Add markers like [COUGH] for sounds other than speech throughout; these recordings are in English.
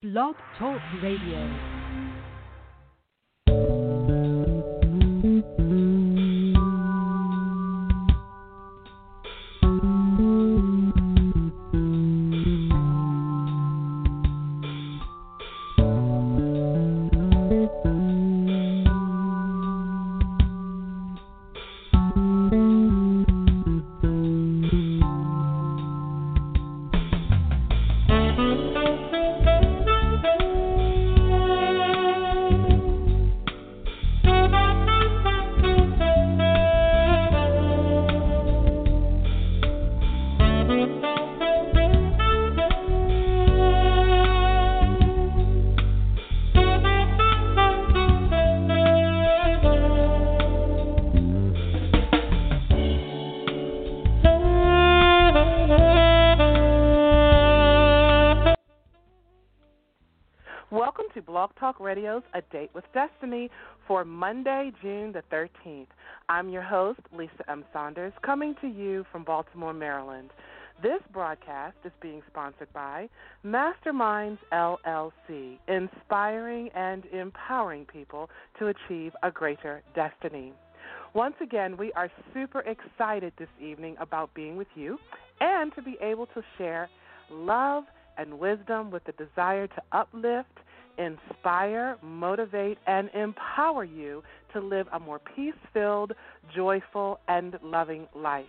Blog Talk Radio. Date with Destiny for Monday, June the 13th. I'm your host, Lisa M. Saunders, coming to you from Baltimore, Maryland. This broadcast is being sponsored by Masterminds LLC, inspiring and empowering people to achieve a greater destiny. Once again, we are super excited this evening about being with you and to be able to share love and wisdom with the desire to uplift, inspire, motivate, and empower you to live a more peace filled, joyful, and loving life.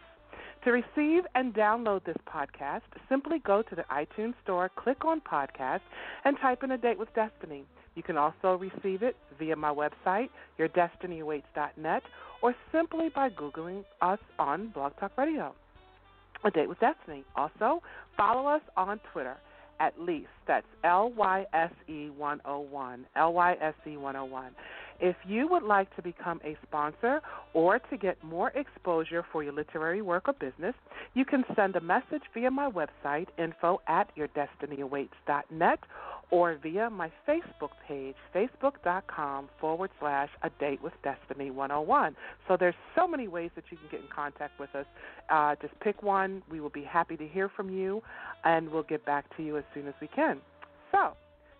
To receive and download this podcast, simply go to the iTunes Store, click on Podcast, and type in A Date with Destiny. You can also receive it via my website, yourdestinyawaits.net, or simply by Googling us on Blog Talk Radio. A Date with Destiny. Also, follow us on Twitter at Lyse. That's L Y S E 101. L Y S E 101. If you would like to become a sponsor or to get more exposure for your literary work or business, you can send a message via my website, info at yourdestinyawaits.net, or via my Facebook page, facebook.com forward slash a date with destiny 101. So there's so many ways that you can get in contact with us. Uh, just pick one. We will be happy to hear from you, and we'll get back to you as soon as we can. So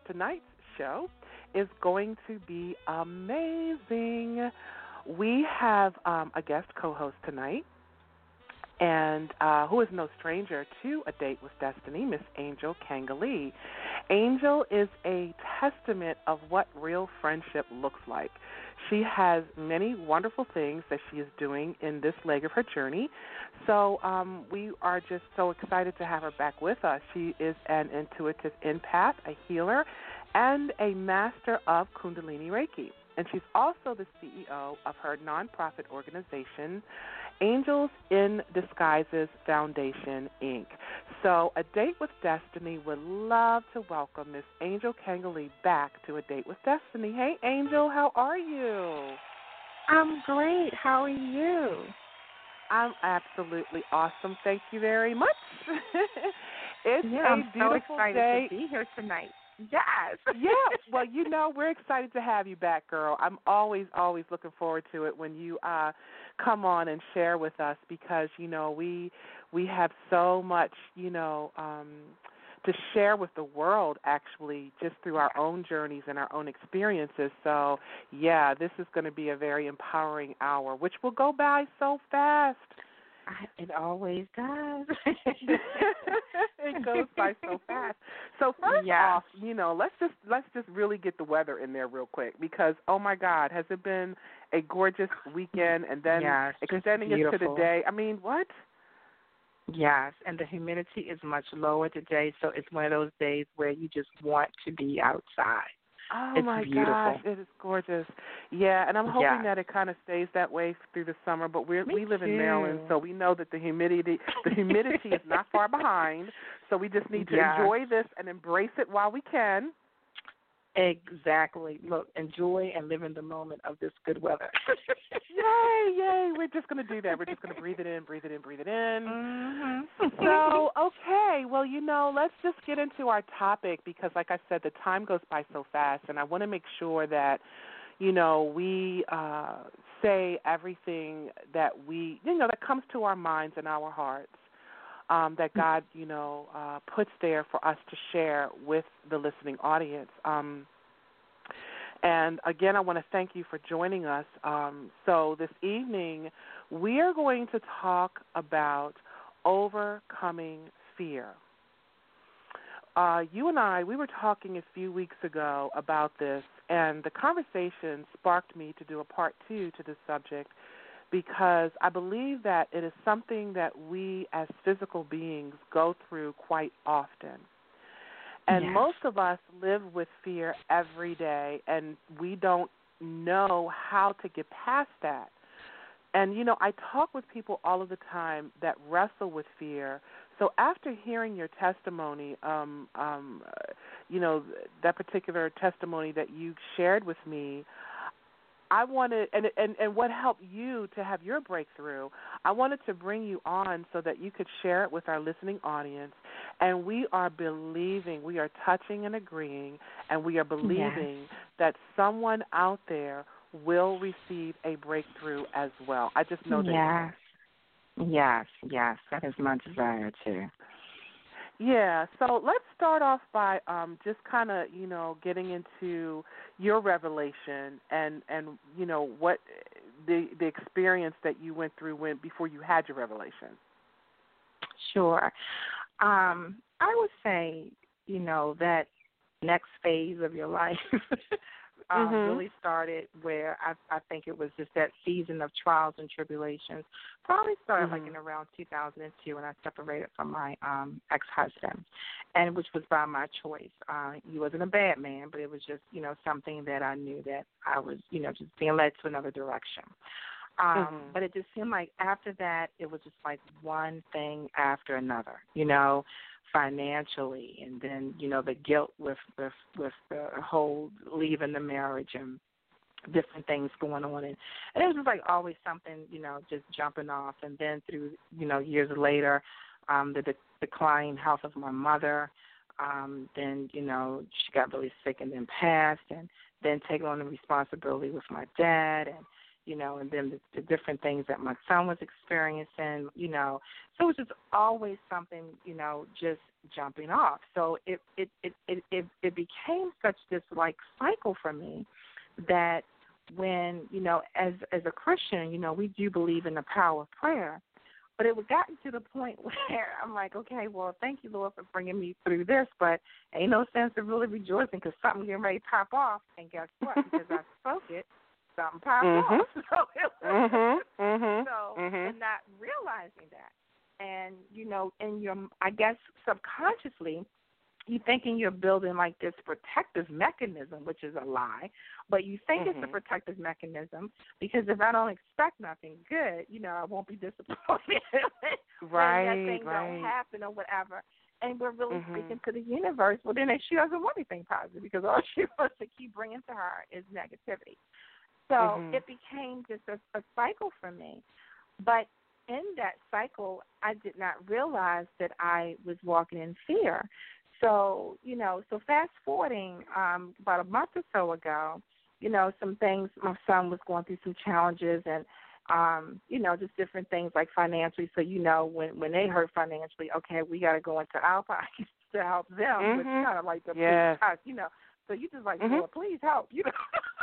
tonight's show is going to be amazing. We have um, a guest co host tonight and uh, who is no stranger to a date with destiny, Miss Angel Kangalee. Angel is a testament of what real friendship looks like. She has many wonderful things that she is doing in this leg of her journey. So um, we are just so excited to have her back with us. She is an intuitive empath, a healer, and a master of Kundalini Reiki. And she's also the CEO of her nonprofit organization, Angels in Disguises Foundation, Inc. So, A Date with Destiny would love to welcome Miss Angel Kangalee back to A Date with Destiny. Hey, Angel, how are you? I'm great. How are you? I'm absolutely awesome. Thank you very much. [LAUGHS] it's yeah, a I'm beautiful so excited day. to be here tonight. Yes. yeah, well, you know, we're excited to have you back, girl. I'm always, always looking forward to it when you uh come on and share with us because you know we we have so much, you know, um to share with the world actually just through our own journeys and our own experiences. So, yeah, this is going to be a very empowering hour, which will go by so fast. I, it always does. [LAUGHS] it goes by so fast. So first Yes. off, you know, let's just let's just really get the weather in there real quick because oh my God, has it been a gorgeous weekend and then Yes, extending it to the day? I mean, what? yes, and the humidity is much lower today, so it's one of those days where you just want to be outside. Oh It's my beautiful. gosh, it is gorgeous. Yeah, and I'm hoping Yeah. that it kind of stays that way through the summer. But we're we live in Maryland, so we know that the humidity the humidity is not far [LAUGHS] behind. So we just need to Yes. enjoy this and embrace it while we can. Exactly. Look, enjoy and live in the moment of this good weather. [LAUGHS] Yay, yay. We're just going to do that. We're just going to breathe it in, breathe it in, breathe it in. Mhm. So, [LAUGHS] okay, well, you know, let's just get into our topic because, like I said, the time goes by so fast, and I want to make sure that, you know, we uh, say everything that we, you know, that comes to our minds and our hearts um, that God, you know, uh, puts there for us to share with the listening audience. Um, and again, I want to thank you for joining us. Um, so this evening, we are going to talk about overcoming fear. Uh, you and I, we were talking a few weeks ago about this, and the conversation sparked me to do a part two to this subject because I believe that it is something that we as physical beings go through quite often. And yes. most of us live with fear every day, and we don't know how to get past that. And, you know, I talk with people all of the time that wrestle with fear. So after hearing your testimony, um, um, you know, that particular testimony that you shared with me, I wanted, and, and and what helped you to have your breakthrough. I wanted to bring you on so that you could share it with our listening audience. And we are believing, we are touching and agreeing, and we are believing yes. that someone out there will receive a breakthrough as well. I just know that. Yes, yes, yes. That is my desire too. Yeah, so let's start off by um, just kind of you know getting into your revelation and and you know what the the experience that you went through when before you had your revelation. Sure, um, I would say you know that next phase of your life [LAUGHS] um, mm-hmm. really started where I, I think it was just that season of trials and tribulations. Probably started mm-hmm. like in around 2002 when I separated from my um, ex-husband, and which was by my choice. Uh, he wasn't a bad man, but it was just you know something that I knew that I was you know just being led to another direction. Um, mm-hmm. But it just seemed like after that, it was just like one thing after another. You know, financially and then you know the guilt with with with the whole leaving the marriage and different things going on and and it was just like always something you know just jumping off and then through you know years later um the de- declining health of my mother um then you know she got really sick and then passed and then taking on the responsibility with my dad and you know, and then the, the different things that my son was experiencing, you know. So it was just always something, you know, just jumping off. So it it it it it, it became such this like cycle for me that when you know as as a Christian, you know, we do believe in the power of prayer. But it was gotten to the point [LAUGHS] where I'm like, okay, well, thank you, Lord, for bringing me through this, but ain't no sense of really rejoicing because something getting ready to pop off. And guess what? Because I spoke it, something popped mm-hmm. off. [LAUGHS] So it was, mm-hmm. Mm-hmm. so mm-hmm. and not realizing that, and you know, in your, I guess subconsciously, you thinking you're building like this protective mechanism, which is a lie, but you think mm-hmm. it's a mm-hmm. protective mechanism because if I don't expect nothing good, you know, I won't be [LAUGHS] disappointed right, when that thing right. don't happen or whatever. And we're really mm-hmm. speaking to the universe. Well, then she doesn't want anything positive because all [LAUGHS] she wants to keep bringing to her is negativity. So mm-hmm. it became just a, a cycle for me. But in that cycle, I did not realize that I was walking in fear. So, you know, so fast forwarding um, about a month or so ago, you know, some things, my son was going through some challenges and, um, you know, just different things like financially. So, you know, when when they hurt financially, okay, we got to go into our pockets [LAUGHS] to help them, mm-hmm. which kind of like the yes. you know. So you just like, mm-hmm. Lord, please help, you know. [LAUGHS]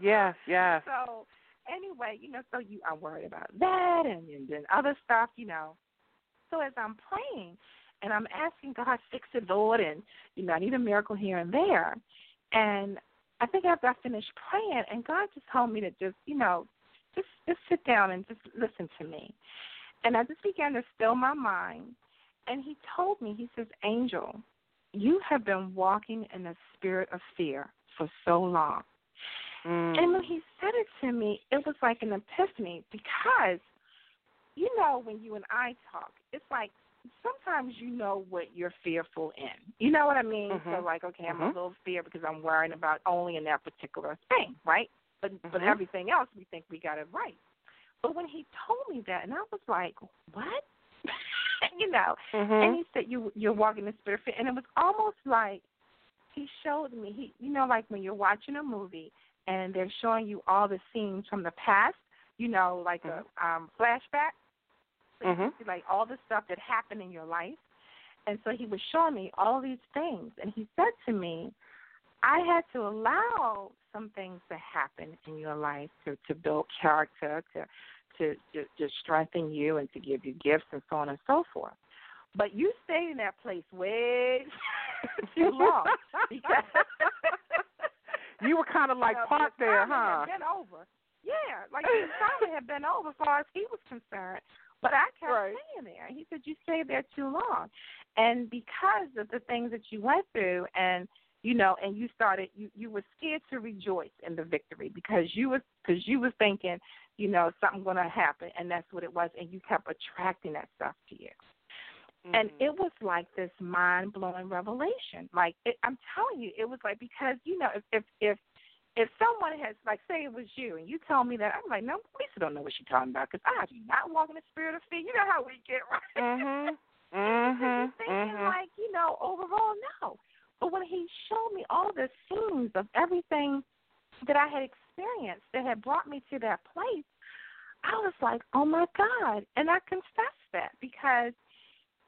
yes, yes. So anyway, you know, so you I'm worried about that and, and then other stuff, you know. So as I'm praying and I'm asking God, fix it, Lord, and you know, I need a miracle here and there. And I think after I finished praying, and God just told me to just, you know, just just sit down and just listen to me. And I just began to still my mind. And He told me, He says, Angel, you have been walking in a spirit of fear for so long. Mm. And when he said it to me, it was like an epiphany because, you know, when you and I talk, it's like sometimes you know what you're fearful in. You know what I mean? Mm-hmm. So like, okay, I'm mm-hmm. a little fear because I'm worrying about only in that particular thing, right? But mm-hmm. but everything else we think we got it right. But when he told me that, and I was like, what? [LAUGHS] you know, mm-hmm. and he said you you're walking the spirit and it was almost like he showed me he you know like when you're watching a movie and they're showing you all the scenes from the past, you know, like mm-hmm. a um flashback. So mm-hmm. see like all the stuff that happened in your life. And so he was showing me all these things and he said to me, I had to allow some things to happen in your life to, to build character, to to, to to strengthen you and to give you gifts and so on and so forth. But you stayed in that place way [LAUGHS] too long [LAUGHS] because you were kind of like you parked the there, huh? Had been over. Yeah, like the assignment had been over as far as he was concerned. But I kept right. staying there. He said, You stayed there too long. And because of the things that you went through and you know, and you started you, you were scared to rejoice in the victory because you was because you was thinking, you know, something gonna happen and that's what it was and you kept attracting that stuff to you. Mm-hmm. And it was like this mind blowing revelation. Like it, I'm telling you, it was like because you know if if if if someone has like say it was you and you tell me that I'm like no Lisa don't know what she's talking about because I do not walk in the spirit of fear. You know how we get [LAUGHS] right. Mhm. You're Mhm. thinking Mhm. like you know overall no, but when he showed me all the scenes of everything that I had experienced that had brought me to that place, I was like oh my God, and I confessed that because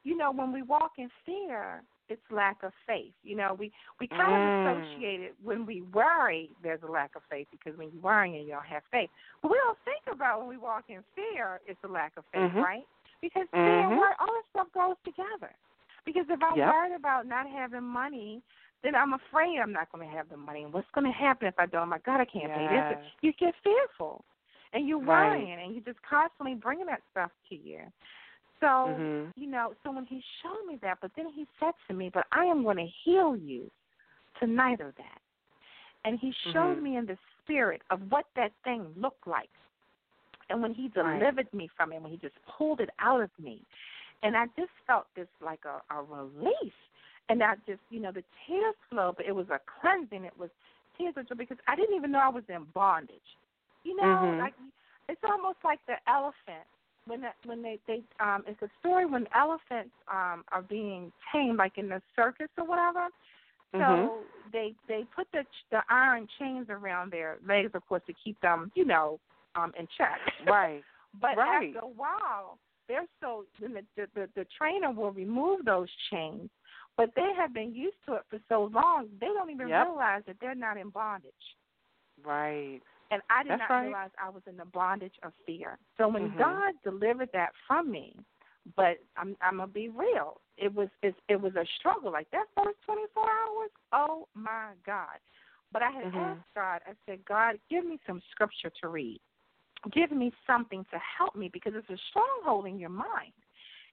you know when we walk in fear it's lack of faith. You know, we we kind Mm. of associate it when we worry. There's a lack of faith because when you're worrying, you don't have faith. But we don't think about when we walk in fear, it's a lack of faith, Mhm. right? Because fear, Mhm. worry, all this stuff goes together. Because if I'm Yep. worried about not having money, then I'm afraid I'm not going to have the money. And what's going to happen if I don't? Oh my God, I can't pay this. You get fearful, and you're Right. worrying, and you're just constantly bringing that stuff to you. So Mhm. you know, so when he showed me that, but then he said to me, But I am going to heal you tonight of that. And he showed Mhm. me in the spirit of what that thing looked like. And when he Right. delivered me from it, when he just pulled it out of me, and I just felt this like a, a release. And I just, you know, the tears flowed, but it was a cleansing. It was tears of joy because I didn't even know I was in bondage. You know, Mhm. like it's almost like the elephant when that, when they they um it's a story when elephants um are being tamed like in the circus or whatever. So Mhm. they they put the the iron chains around their legs, of course, to keep them, you know, um in check. [LAUGHS] Right. but Right. after a while, they're so then the, the the the trainer will remove those chains. But they have been used to it for so long, they don't even Yep. realize that they're not in bondage. Right. And I did That's not right. realize I was in the bondage of fear. So when Mhm. God delivered that from me, but I'm I'm gonna be real. It was it, it was a struggle. Like that first 24 hours. Oh my God! But I had Mhm. asked God. I said, God, give me some scripture to read. Give me something to help me because it's a stronghold in your mind.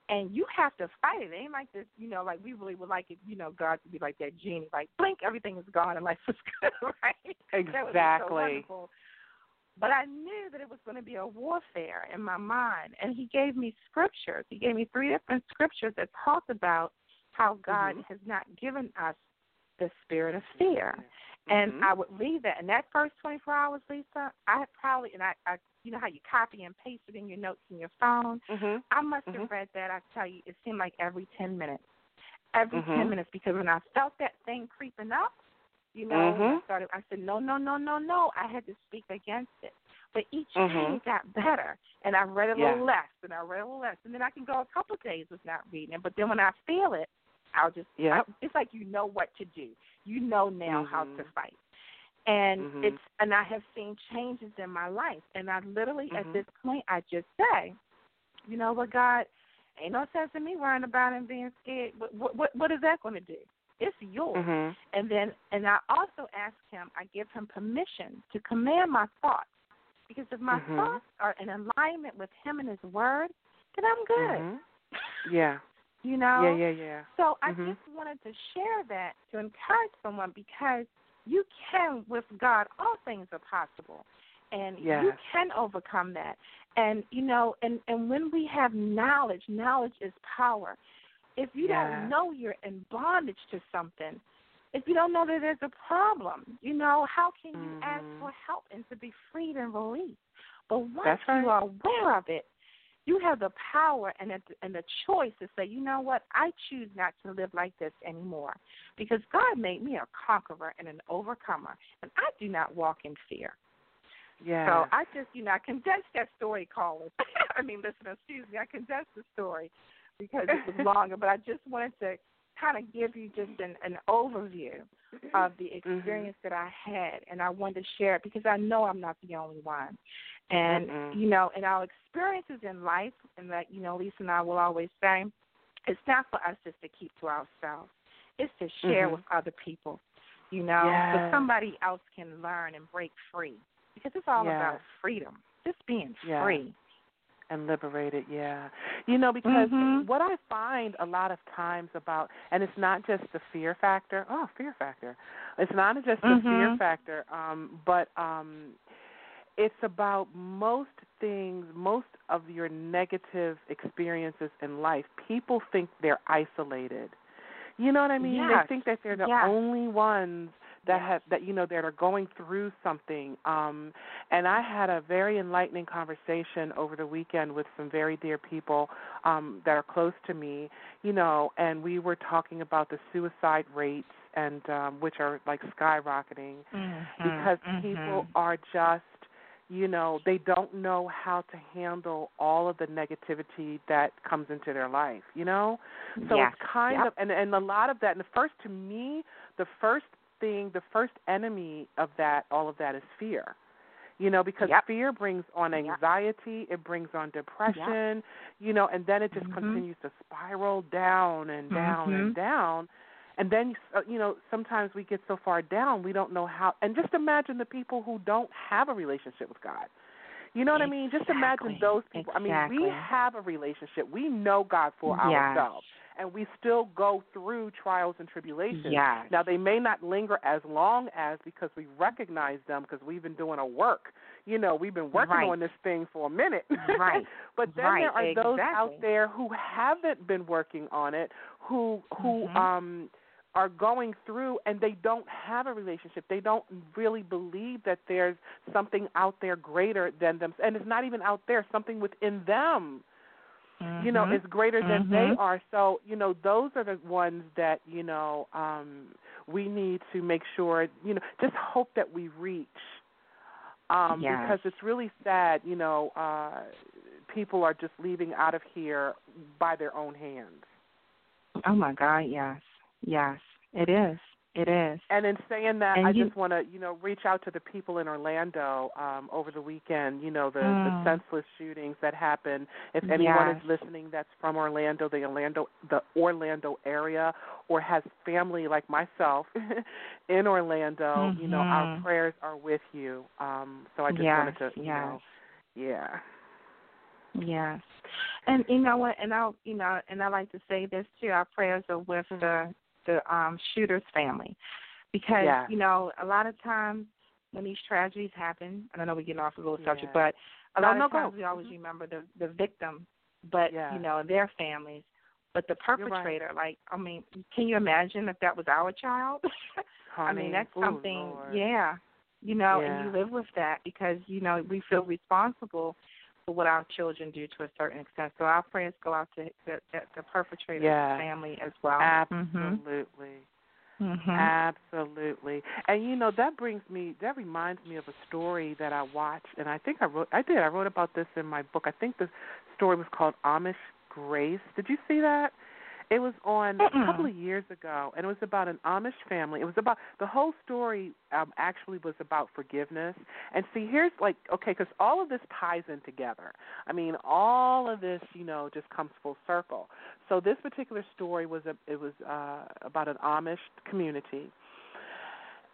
And you have to fight it. It ain't like this, you know, like we really would like it, you know, God to be like that genie, like blink, everything is gone and life [LAUGHS] is good, right? That would be so Exactly. wonderful. But I knew that it was going to be a warfare in my mind. And he gave me scriptures. He gave me three different scriptures that talked about how God Mhm. has not given us the spirit of fear. And Mhm. I would read that. And that first 24 hours, Lisa, I had probably, and I, I, you know how you copy and paste it in your notes in your phone? Mhm. I must have Mhm. read that, I tell you, it seemed like every 10 minutes. Every Mhm. 10 minutes because when I felt that thing creeping up, you know, I Mhm. started, I said, no, no, no, no, no. I had to speak against it. But each day Mhm. it got better. And I read a Yeah. little less, and I read a little less. And then I can go a couple of days with not reading it. But then when I feel it, I'll just, Yep. I, it's like you know what to do. You know now how to Mhm. fight. And Mhm. it's and I have seen changes in my life. And I literally at Mhm. this point I just say, you know what, God, ain't no sense in me worrying about it and being scared. What what what, what is that going to do? It's yours. Mhm. And then and I also ask him, I give him permission to command my thoughts. Because if my Mhm. thoughts are in alignment with him and his word, then I'm good. Mhm. Yeah. [LAUGHS] You know? Yeah, yeah, yeah. So I Mhm. just wanted to share that to encourage someone because you can, with God, all things are possible, and you can overcome that. And you know, and and when we have knowledge, knowledge is power. If you Yes. don't know you're in bondage to something, if you don't know that there's a problem, you know, how can you ask Mhm. for help and to be freed and released? But once That's right. you are aware of it, you have the power and the, and the choice to say, you know what, I choose not to live like this anymore, because God made me a conqueror and an overcomer, and I do not walk in fear. Yeah. So I just, you know, I condensed that story, callers. [LAUGHS] I mean, listen, excuse me. I condensed the story because it was [LAUGHS] longer, but I just wanted to kind of give you just an, an overview of the Mm-hmm. experience that I had, and I wanted to share it because I know I'm not the only one. And Mm-mm. you know, in our experiences in life, and that you know, Lisa and I will always say, it's not for us just to keep to ourselves. It's to share Mhm. with other people. You know, so somebody else can learn and break free because it's all Yes. about freedom, just being Yes. free. And liberated yeah you know because Mhm. what i find a lot of times about and it's not just the fear factor oh fear factor it's not just the fear Mhm. factor um but um it's about most things most of your negative experiences in life people think they're isolated you know what i mean Yes. they think that they're the Yes. only ones that have that you know that are going through something um and i had a very enlightening conversation over the weekend with some very dear people um that are close to me you know and we were talking about the suicide rates and um which are like skyrocketing Mhm. because Mhm. people are just you know they don't know how to handle all of the negativity that comes into their life you know so Yes. it's kind Yep. of and and a lot of that and the first to me the first thing the first enemy of that all of that is fear you know because Yep. fear brings on Yep. anxiety it brings on depression you know and then it just Mhm. continues to spiral down and down Mhm. and down and then uh, you know sometimes we get so far down we don't know how and just imagine the people who don't have a relationship with god you know what i mean just imagine those people i mean we have a relationship we know god for Yes. ourselves and we still go through trials and tribulations Yes. now they may not linger as long as because we recognize them because we've been doing a work you know we've been working Right. on this thing for a minute Right. [LAUGHS] but then Right, there are those out there who haven't been working on it who who Mhm. um are going through and they don't have a relationship. They don't really believe that there's something out there greater than them and it's not even out there, something within them. You know, Mhm. is greater than they Mhm. are. So, you know, those are the ones that, you know, um we need to make sure, you know, just hope that we reach. Um Yes. because it's really sad, you know, uh people are just leaving out of here by their own hands. Oh my God, yes. Yes. It is. It is. And in saying that, And I you- just want to, you know, reach out to the people in Orlando um, over the weekend. You know, the, Mm. the senseless shootings that happened. If anyone Yes. is listening that's from Orlando, the Orlando, the Orlando area, or has family like myself [LAUGHS] in Orlando, you know, our Mhm. prayers are with you. Um, so I just Yes, wanted to, you yes. know, yeah. Yes. And you know what, and I'll you know, and I like to say this too, our prayers are with Mhm. the the um shooter's family. Because, Yes. you know, a lot of times when these tragedies happen, and I know we're getting off a little subject, Yeah. but a No, lot no, of go. times we always Mhm. remember the the victim, but Yeah. you know, their families. But the You're right. perpetrator, like I mean, can you imagine if that was our child? [LAUGHS] I mean, that's Ooh, something, Lord. yeah. You know, and you live with that because, you know, we feel responsible what our children do to a certain extent. So our prayers go out to the, the, the perpetrator's Yeah. family as well. Absolutely. Mm-hmm. Absolutely. And you know that brings me that reminds me of a story that I watched and I think I wrote I did I wrote about this in my book. I think the story was called Amish Grace. Did you see that? It was on a couple of years ago and it was about an Amish family. It was about the whole story um actually was about forgiveness. And see here's like okay cuz all of this ties in together. I mean all of this, you know, just comes full circle. So this particular story was a it was uh about an Amish community.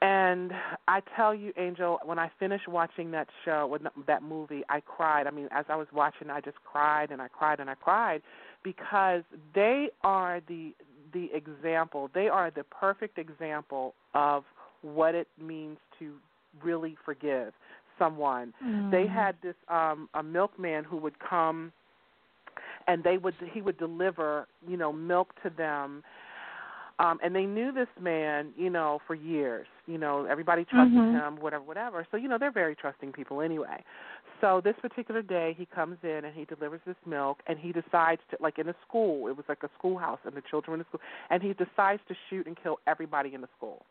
And I tell you, Angel, when I finished watching that show, that movie, I cried. I mean, as I was watching, I just cried and I cried and I cried because they are the the example. They are the perfect example of what it means to really forgive someone. They had this um a milkman who would come and they would he would deliver, you know, milk to them um, and they knew this man, you know, for years. You know, everybody trusted Mhm. him, whatever, whatever. So, you know, they're very trusting people anyway. So this particular day, he comes in and he delivers this milk, and he decides to, like in a school, it was like a schoolhouse, and the children in the school, and he decides to shoot and kill everybody in the school.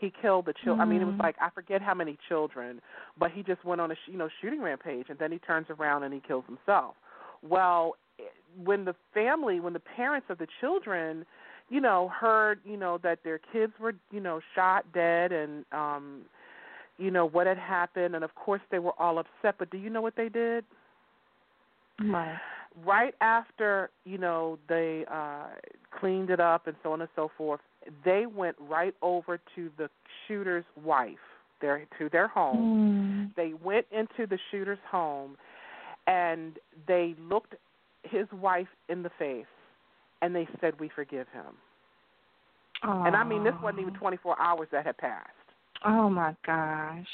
he killed the children. I mean, it was Mm. like I forget how many children, but he just went on a sh- you know shooting rampage, and then he turns around and he kills himself. Well, eh, when the family, when the parents of the children, you know, heard you know that their kids were you know shot dead and um, you know what had happened, and of course they were all upset. But do you know what they did? Right. right after you know they uh cleaned it up and so on and so forth they went right over to the shooter's wife their to their home Mm. they went into the shooter's home and they looked his wife in the face and they said we forgive him and i mean this wasn't even 24 hours that had passed Oh my gosh.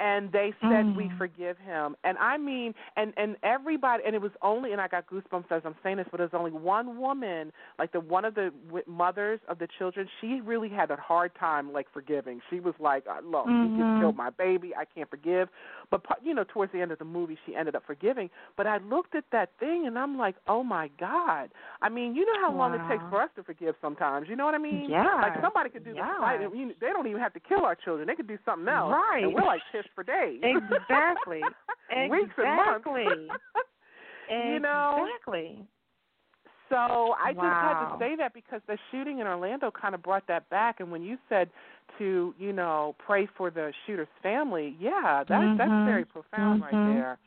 And they said we Mm. forgive him and i mean and and everybody and it was only and i got goosebumps as i'm saying this but there's only one woman like the one of the w- mothers of the children she really had a hard time like forgiving she was like uh, look he Mhm. just killed my baby i can't forgive but you know towards the end of the movie she ended up forgiving but i looked at that thing and i'm like oh my god i mean you know how long it takes for us to forgive sometimes you know what i mean Yeah. like somebody could do Yeah. the fight you they don't even have to kill our children they could do something else Right. and we're like for days Exactly. [LAUGHS] weeks and months. Exactly. [LAUGHS] You know? Exactly. so I just had to say that because the shooting in Orlando kind of brought that back. And when you said to, you know, pray for the shooter's family, yeah, that that's Mhm. very profound right Mhm. there.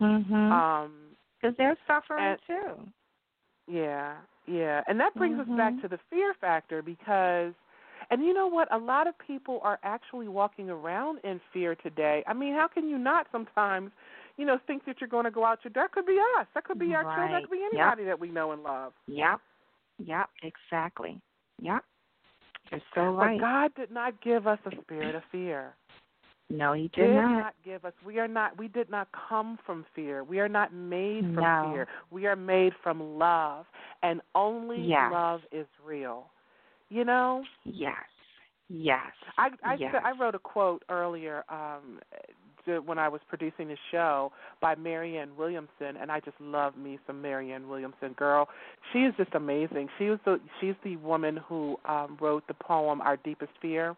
Mhm. Um, Because they're suffering and- too. Yeah, yeah. And that brings us back Mhm. to the fear factor because and you know what? A lot of people are actually walking around in fear today. I mean, how can you not sometimes, you know, think that you're going to go out your that could be us. That could be our children, that could be Yep. anybody that we know and love. Yep. Yep. Exactly. Yep. You're so right. But. God did not give us a spirit of fear. no, he Did did not give us. We are not. We did not come from fear. We are not made from No. fear. We are made from love, and only Yes. love is real. You know. Yes. Yes. I I, yes. I wrote a quote earlier um, to, when I was producing the show by Marianne Williamson, and I just love me some Marianne Williamson. Girl, she is just amazing. She was the she's the woman who um, wrote the poem "Our Deepest Fear."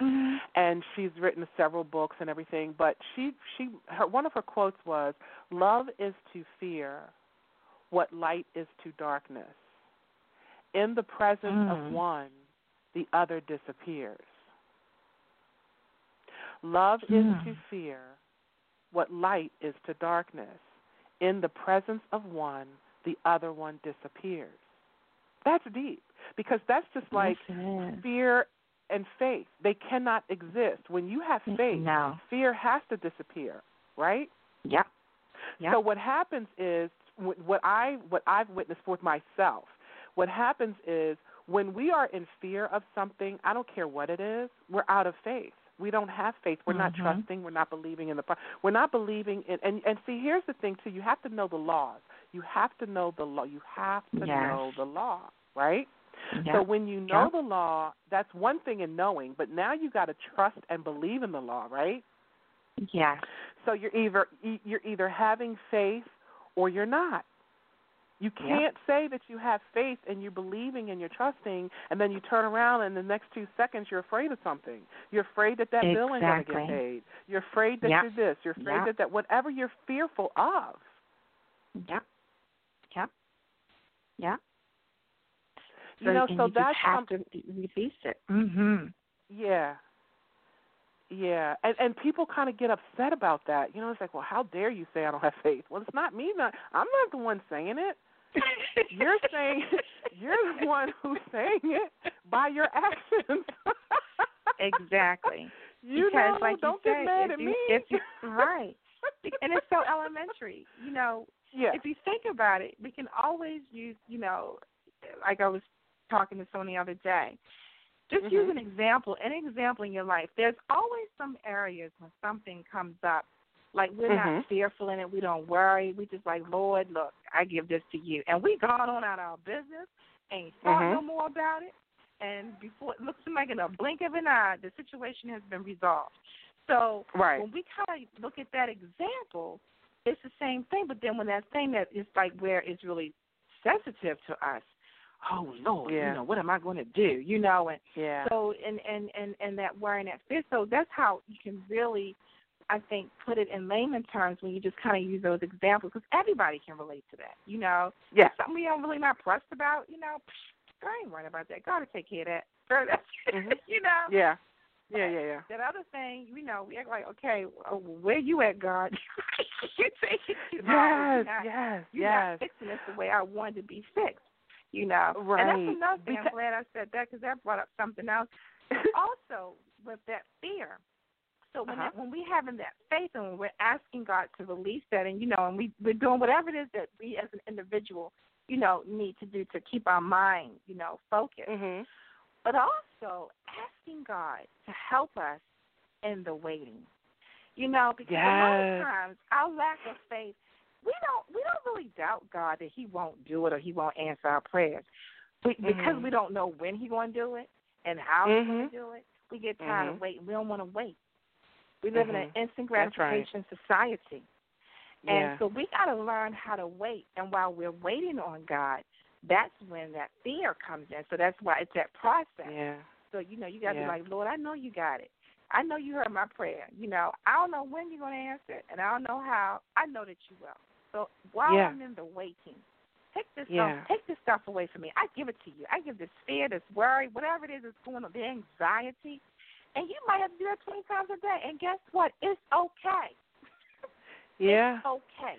Mhm. and she's written several books and everything but she she her one of her quotes was love is to fear what light is to darkness in the presence of Mm. one the other disappears love is Mm. to fear what light is to darkness in the presence of one the other one disappears that's deep because that's just like yes, fear and faith they cannot exist when you have faith No. fear has to disappear right Yep. Yep. so what happens is what i what i've witnessed with myself what happens is when we are in fear of something i don't care what it is we're out of faith we don't have faith we're not Mhm. trusting we're not believing in the pro- we're not believing in and and see here's the thing too you have to know the laws you have to know the law you have to Yes. know the law right Yep. so when you know Yep. the law, that's one thing in knowing, but now you got to trust and believe in the law, right? yes. So you're either you're either having faith or you're not. You can't say that you have faith and you're believing and you're trusting, and then you turn around and the next two seconds you're afraid of something. You're afraid that that bill ain't going to get paid. You're afraid that Yep. you're this. You're afraid Yep. that that whatever you're fearful of. Yep. Yep. Yep. You know, so you that's just have some- to release it. Mhm. Yeah. Yeah, and and people kind of get upset about that. You know, it's like, well, how dare you say I don't have faith? Well, it's not me. Not I'm not the one saying it. You're saying you're the one who's saying it by your actions. exactly. You because, know, like don't you get say, mad at you, me. If you, right. and it's so elementary. You know, yeah. if you think about it, we can always use, you know, like I was talking to someone the other day. Just Mhm. use an example, an example in your life. There's always some areas when something comes up, like we're Mhm. not fearful in it, we don't worry. We just like, Lord, look, I give this to you, and we gone on out our business, ain't thought Mhm. no more about it, and before it looks like in a blink of an eye, the situation has been resolved. So Right. when we kind of look at that example, it's the same thing. But then when that thing that is like where it's really sensitive to us, oh Lord, Yeah. you know, what am I going to do? You know, and Yeah. so and and and and that worry and that fear. So that's how you can really, I think, put it in layman terms when you just kind of use those examples because everybody can relate to that. You know, yeah. something we don't really not pressed about. You know, psh, I ain't worrying about that. God will take care of that. [LAUGHS] Mhm. [LAUGHS] you know. Yeah. Yeah, yeah, yeah. That other thing, you know, we act like, okay, uh, where you at, God? [LAUGHS] you take it too long. You're Yes, not- yes, you're yes. not fixing this the way I wanted to be fixed. You know, Right. And that's another thing. I'm glad I said that because that brought up something else. also, with that fear. So when Uh-huh. that, when we having that faith and when we're asking God to release that, and you know, and we we're doing whatever it is that we as an individual, you know, need to do to keep our mind, you know, focused Mhm. but also asking God to help us in the waiting. You know, because a lot of times our lack of faith, we don't we don't really doubt God that He won't do it or He won't answer our prayers, we, because Mhm. we don't know when He's going to do it and how He's going to do it. We get tired Mhm. of waiting. We don't want to wait. We live in an Mhm. instant That's right. gratification society. Yeah. And so we got to learn how to wait. And while we're waiting on God, that's when that fear comes in. So that's why it's that process. yeah. So you know, you got to Yeah. be like, Lord, I know you got it. I know you heard my prayer. You know, I don't know when you're going to answer it, and I don't know how. I know that you will. So while Yeah. I'm in the waiting, take this Yeah. stuff, take this stuff away from me. I give it to you. I give this fear, this worry, whatever it is that's going on, the anxiety, and you might have to do that 20 times a day. And guess what? It's okay. [LAUGHS] Yeah. It's okay.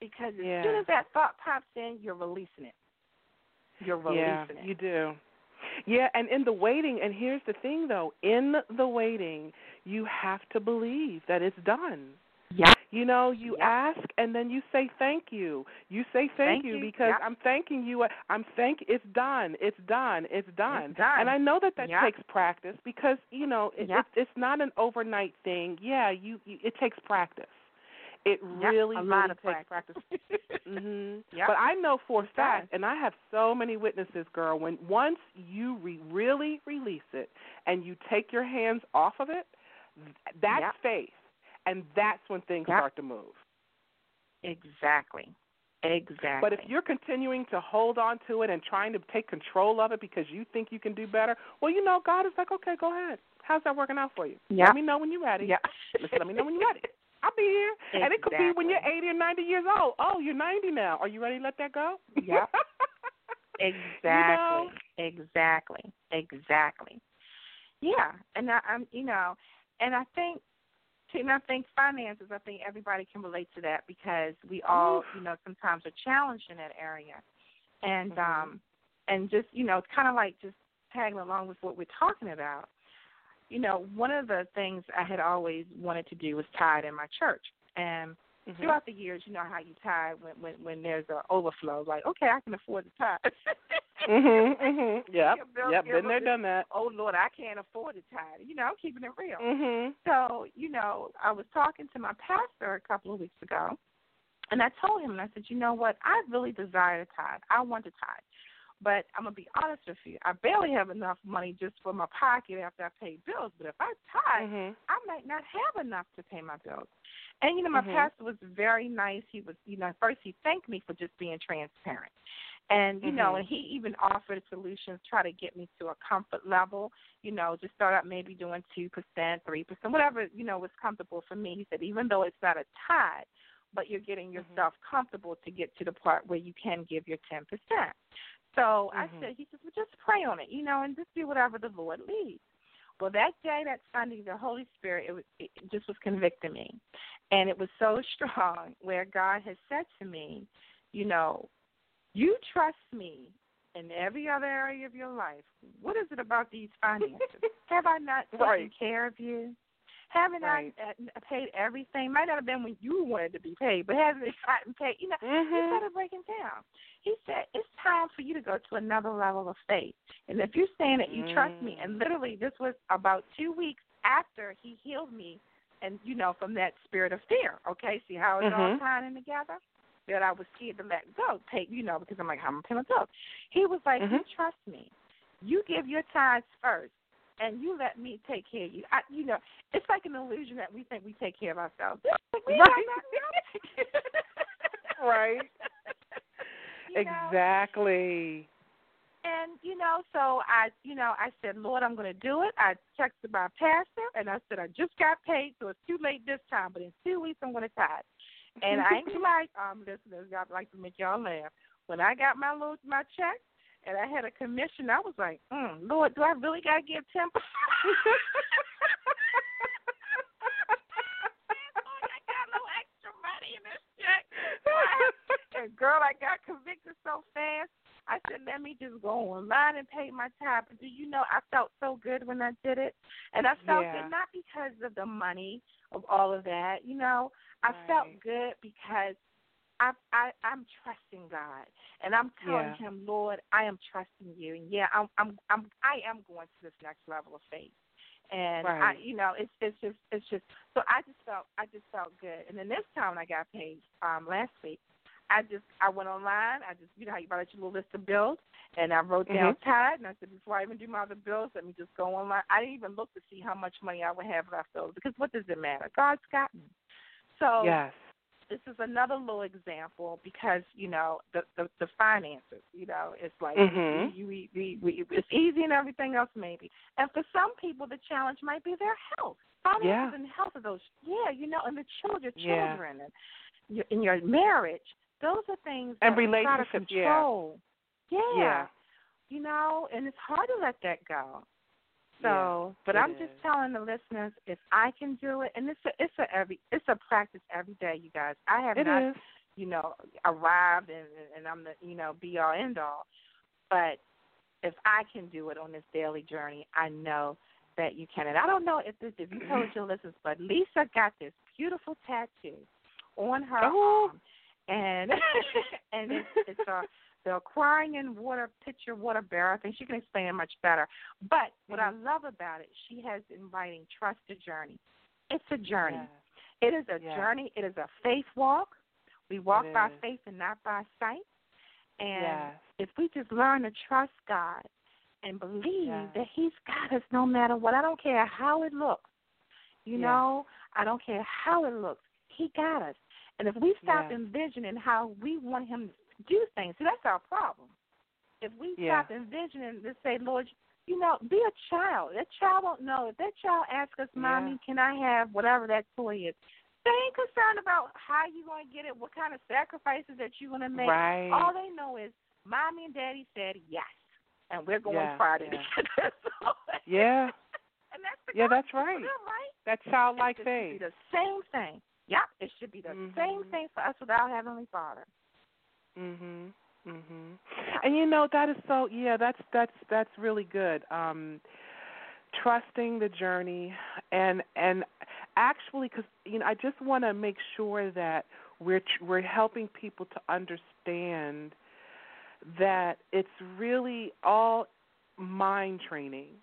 Because as Yeah. soon as that thought pops in, you're releasing it. You're Yeah, releasing it. you do. Yeah, and in the waiting, and here's the thing though, in the waiting, you have to believe that it's done. Yeah. You know, you Yeah. ask and then you say thank you. You say thank, Thank you you. because Yeah. I'm thanking you. I'm thank it's done. It's done. It's done. done. And I know that that Yeah. takes practice because, you know, it, it, it's not an overnight thing. Yeah, you, you it takes practice. It Yep, really a really lot of takes practice. Mhm. [LAUGHS] Yep. But I know for a fact, and I have so many witnesses, girl. When once you re- really release it and you take your hands off of it, that's Yep. faith, and that's when things Yep. start to move. Exactly. Exactly. But if you're continuing to hold on to it and trying to take control of it because you think you can do better, well, you know, God is like, okay, go ahead. How's that working out for you? Yeah. Let me know when you're ready. yeah. Let me know when you're ready. I'll be here. And it could be when you're 80 or 90 years old. Oh, you're 90 now. Are you ready to let that go? Yep. [LAUGHS] Exactly. know? Exactly. Exactly. Yeah, and I, I'm, you know, and I think, and I think finances. I think everybody can relate to that because we all, you know, sometimes are challenged in that area, and Mhm. um, and just you know, it's kind of like just tagging along with what we're talking about. You know, one of the things I had always wanted to do was tithe in my church, and Mhm. throughout the years, you know how you tithe when when when there's an overflow. Like, okay, I can afford to tithe. [LAUGHS] Mhm. Mhm. Yep. Your bills Yep. get Been there, done that. oh Lord, I can't afford to tithe. You know, I'm keeping it real. Mhm. So, you know, I was talking to my pastor a couple of weeks ago, and I told him, and I said, you know what? I really desire to tithe. I want to tithe. But I'm going to be honest with you. I barely have enough money just for my pocket after I pay bills. But if I tithe, Mhm. I might not have enough to pay my bills. And, you know, my Mhm. pastor was very nice. He was, you know, first he thanked me for just being transparent. And, you know, Mhm. and he even offered solutions, try to get me to a comfort level, you know, just start out maybe doing 2%, 3%, whatever, you know, was comfortable for me. He said, even though it's not a tithe, but you're getting yourself comfortable to get to the part where you can give your 10%. So I Mhm. said, he says, well, just pray on it, you know, and just do whatever the Lord leads. Well, that day, that Sunday, the Holy Spirit it, was, it just was convicting me, and it was so [LAUGHS] strong. Where God has said to me, you know, you trust me in every other area of your life. What is it about these finances? [LAUGHS] Have I not taken Right. care of you? Haven't Right. I uh, paid everything? Might not have been when you wanted to be paid, but hasn't it gotten paid? You know, he Mhm. started breaking down. He said, It's time for you to go to another level of faith. And if you're saying that you trust me, and Mm. literally this was about two weeks after he healed me and you know, from that spirit of fear. Okay, see how it's all Mhm. tying in together? That I was scared to let go, take you know, because I'm like, how am I my bills? He was like, You Mhm. trust me. You give your tithes first and you let me take care of you. I, you know, it's like an illusion that we think we take care of ourselves. Right. [LAUGHS] [LAUGHS] Right. You know? Exactly. and you know, so I, you know, I said, Lord, I'm going to do it. I texted my pastor, and I said, I just got paid, so it's too late this time, but in two weeks I'm going to tithe. And I ain't [LAUGHS] like, um, listeners, I like to make y'all laugh. When I got my little my check, and I had a commission, I was like, mm, Lord, do I really got to give ten percent? [LAUGHS] I got no extra money in this check. [LAUGHS] and girl, I got convicted so fast. I said, let me just go online and pay my tab. But do you know, I felt so good when I did it. And I felt yeah. good not because of the money of all of that. You know, I right. felt good because I, I I'm trusting God, and I'm telling yeah. Him, Lord, I am trusting you, and yeah, I'm I'm I'm I am going to this next level of faith, and right. I, you know, it's it's just it's just so I just felt I just felt good, and then this time I got paid um last week, I just I went online. I just you know how you write your little list of bills, and I wrote down mm-hmm. tithe, and I said before I even do my other bills, let me just go online. I didn't even look to see how much money I would have left over because what does it matter? God's got me. So yes. this is another little example because you know the the, the finances. You know, it's like mm-hmm. we, we, we, we, it's easy and everything else maybe, and for some people the challenge might be their health. Finances yeah. and health of those, yeah, you know, and the children, yeah. children, and your, in your marriage those are things and that relationships, control. Yeah. yeah. yeah. You know, and it's hard to let that go. So, yeah, but I'm is. just telling the listeners if I can do it, and it's a it's a every it's a practice every day, you guys. I have it not, is. you know, arrived and and I'm the you know be all end all, but if I can do it on this daily journey, I know that you can. And I don't know if this if you told [CLEARS THROAT] your listeners, but Lisa got this beautiful tattoo on her oh. arm and [LAUGHS] and it's, it's a the Aquarian water pitcher water bearer. I think she can explain it much better. But what mm-hmm. I love about it, she has inviting trust a journey. It's a journey. Yes. It is a yes. journey. It is a faith walk. We walk it by is. faith and not by sight. And yes. if we just learn to trust God and believe that He's got us no matter what, I don't care how it looks. You know, I don't care how it looks. He got us. And if we stop yes. envisioning how we want him to do things, see, that's our problem. If we yeah. stop envisioning to say, Lord, you know, be a child. That child won't know. If that child asks us, Mommy, yeah. can I have whatever that toy is? They ain't concerned about how you're going to get it, what kind of sacrifices that you're going to make. Right. All they know is, Mommy and Daddy said yes, and we're going yeah. Friday yeah. [LAUGHS] together. so, yeah. [LAUGHS] and that's the yeah, that's right. them, right? That childlike it faith. The same thing. Yep, it should be the mm-hmm. same thing for us with our Heavenly Father. Mhm. Mhm. And you know that is so yeah, that's that's that's really good. Um trusting the journey and and actually cuz you know I just want to make sure that we're we're helping people to understand that it's really all mind training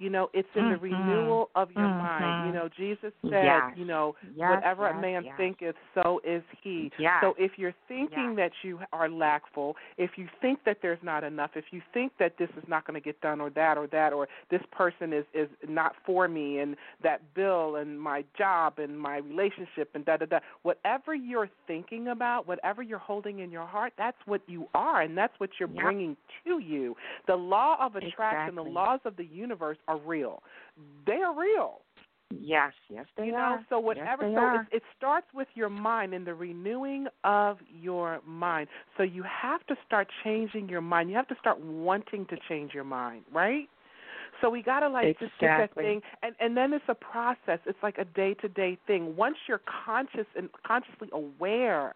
you know, it's in mm-hmm. the renewal of your mm-hmm. mind. You know, Jesus said, yes. you know, yes, whatever yes, a man thinketh, so is he. So if you're thinking that you are lackful, if you think that there's not enough, if you think that this is not going to get done or that or that or this person is is not for me and that bill and my job and my relationship and da da da, whatever you're thinking about, whatever you're holding in your heart, that's what you are and that's what you're bringing to you. The law of attraction, exactly. the laws of the universe are real. They are real. Yes, yes, they you are. so whatever. yes, so are. it, it starts with your mind and the renewing of your mind. So you have to start changing your mind. You have to start wanting to change your mind, right? So we gotta like exactly. just get that thing, and and then it's a process. It's like a day to day thing. Once you're conscious and consciously aware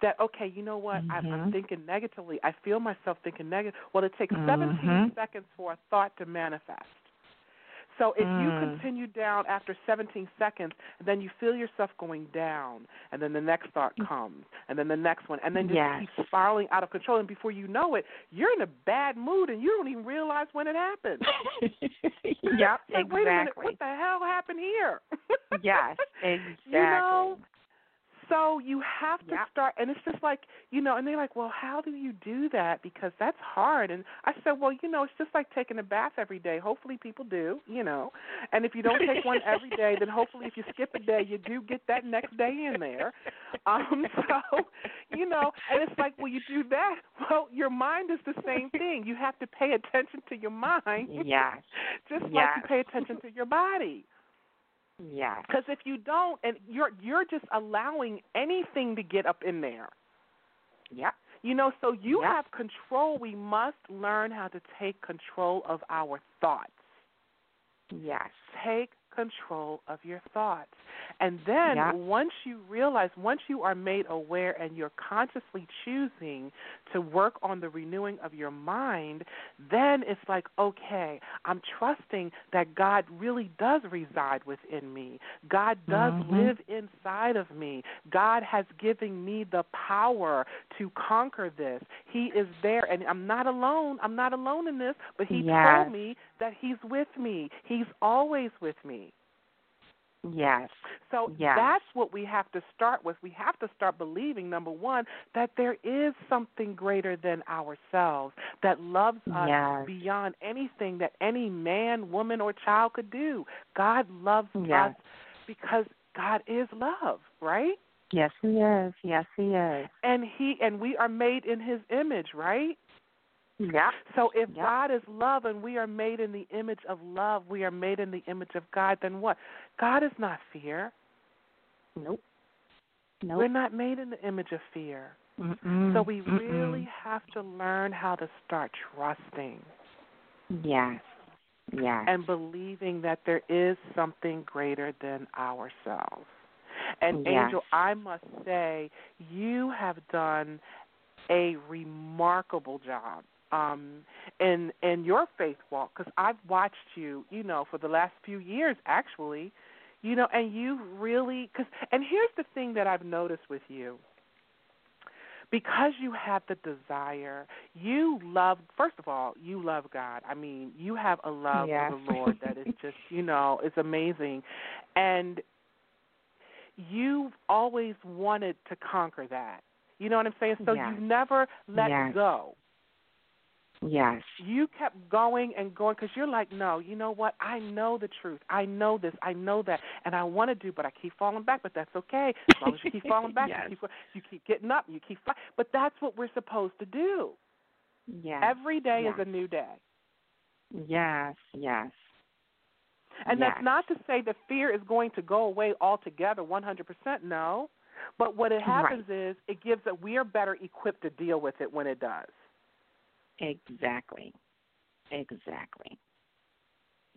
that okay, you know what, mm-hmm. I'm, I'm thinking negatively. I feel myself thinking negative. Well, it takes mm-hmm. 17 seconds for a thought to manifest. So if mm. you continue down after 17 seconds, then you feel yourself going down, and then the next thought comes, and then the next one, and then just yes. keeps spiraling out of control. And before you know it, you're in a bad mood, and you don't even realize when it happened. [LAUGHS] yep, like, exactly. Wait a minute, what the hell happened here? yes, exactly. [LAUGHS] You know, So you have to Yep. start, and it's just like you know, and they're like, "Well, how do you do that? Because that's hard." And I said, "Well, you know, it's just like taking a bath every day. Hopefully, people do, you know. And if you don't take one every day, then hopefully, if you skip a day, you do get that next day in there. Um, [LAUGHS] so, you know, and it's like, well, you do that. [LAUGHS] Well, your mind is the same thing. You have to pay attention to your mind, Yes. [LAUGHS] just like you pay attention to your body. Yes. Because if you don't, and you're you're just allowing anything to get up in there. Yep. You know, so you Yep. have control. We must learn how to take control of our thoughts. Yes. Take control of your thoughts. And then Yep. once you realize, once you are made aware and you're consciously choosing to work on the renewing of your mind, then it's like, okay, I'm trusting that God really does reside within me. God does Mhm. live inside of me. God has given me the power to conquer this. He is there and I'm not alone. I'm not alone in this, but he Yes. told me that he's with me. He's always with me. Yes. So Yes. that's what we have to start with. We have to start believing, number one, that there is something greater than ourselves that loves us Yes. beyond anything that any man, woman, or child could do. God loves Yes. us because God is love, right? Yes, he is. Yes, he is. And he and we are made in his image, right? Yep. So if. God is love and we are made in the image of love, we are made in the image of God, then what? God is not fear. Nope. Nope. We're not made in the image of fear. Mm-mm. So we Mm-mm. really have to learn how to start trusting Yes. Yes. and believing that there is something greater than ourselves. And Yes. Angel, I must say, you have done a remarkable job um, in in your faith walk because I've watched you, you know, for the last few years actually, you know, and you really because and here's the thing that I've noticed with you because you have the desire, you love, first of all, you love God. I mean, you have a love for the Lord that is [LAUGHS] just, you know, it's amazing. And you've always wanted to conquer that. You know what I'm saying? So Yes. you never let Yes. go. Yes. You kept going and going because you're like, no, you know what? I know the truth. I know this. I know that, and I want to do, but I keep falling back. But that's okay as long as you keep falling [LAUGHS] back. Yes. You keep you keep getting up. You keep. Fi- but that's what we're supposed to do. Yes. Every day yes. is a new day. Yes. Yes. And Yes. that's not to say that fear is going to go away altogether, 100%. No. But what it happens is it gives that we are better equipped to deal with it when it does. Exactly. Exactly.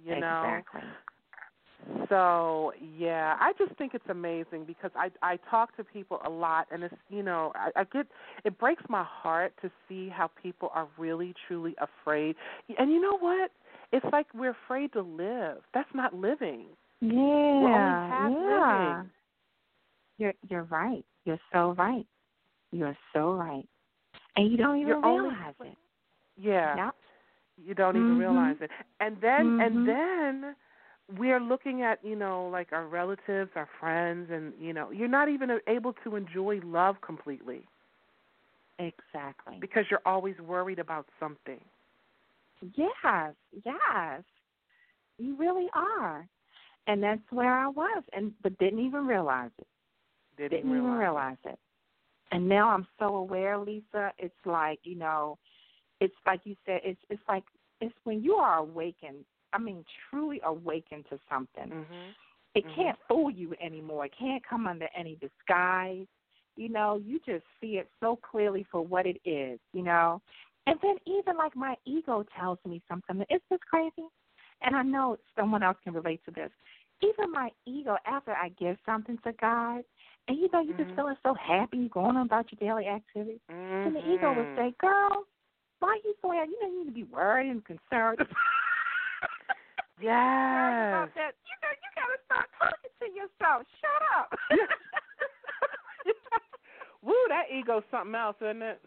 You know. Exactly. So yeah, I just think it's amazing because I I talk to people a lot, and it's you know I, I get it breaks my heart to see how people are really truly afraid. And you know what? It's like we're afraid to live. That's not living. Yeah. only yeah. living. You're you're right. You're so right. You're so right. And you don't even You're only realize it. Yeah. You don't even Mhm. realize it. And then Mhm. and then we're looking at, you know, like our relatives, our friends and you know, you're not even able to enjoy love completely Exactly. because you're always worried about something. Yes, yes. You really are. And that's where I was and but didn't even realize it. Didn't, Didn't even realize it. And now I'm so aware, Lisa, it's like, you know, it's like you said, it's it's like it's when you are awakened, I mean truly awakened to something. Mhm. It Mhm. can't fool you anymore. It can't come under any disguise. You know, you just see it so clearly for what it is, you know. And then even like my ego tells me something. Is this crazy? And I know someone else can relate to this. Even my ego, after I give something to God, and you know, you're just Mhm. feeling so happy going on about your daily activities, Mhm. and the ego will say, Girl, why you so? You know, you need to be worried and concerned. [LAUGHS] Yes. about that. You know, you gotta start talking to yourself. Shut up. [LAUGHS] Woo, that ego's something else, isn't it?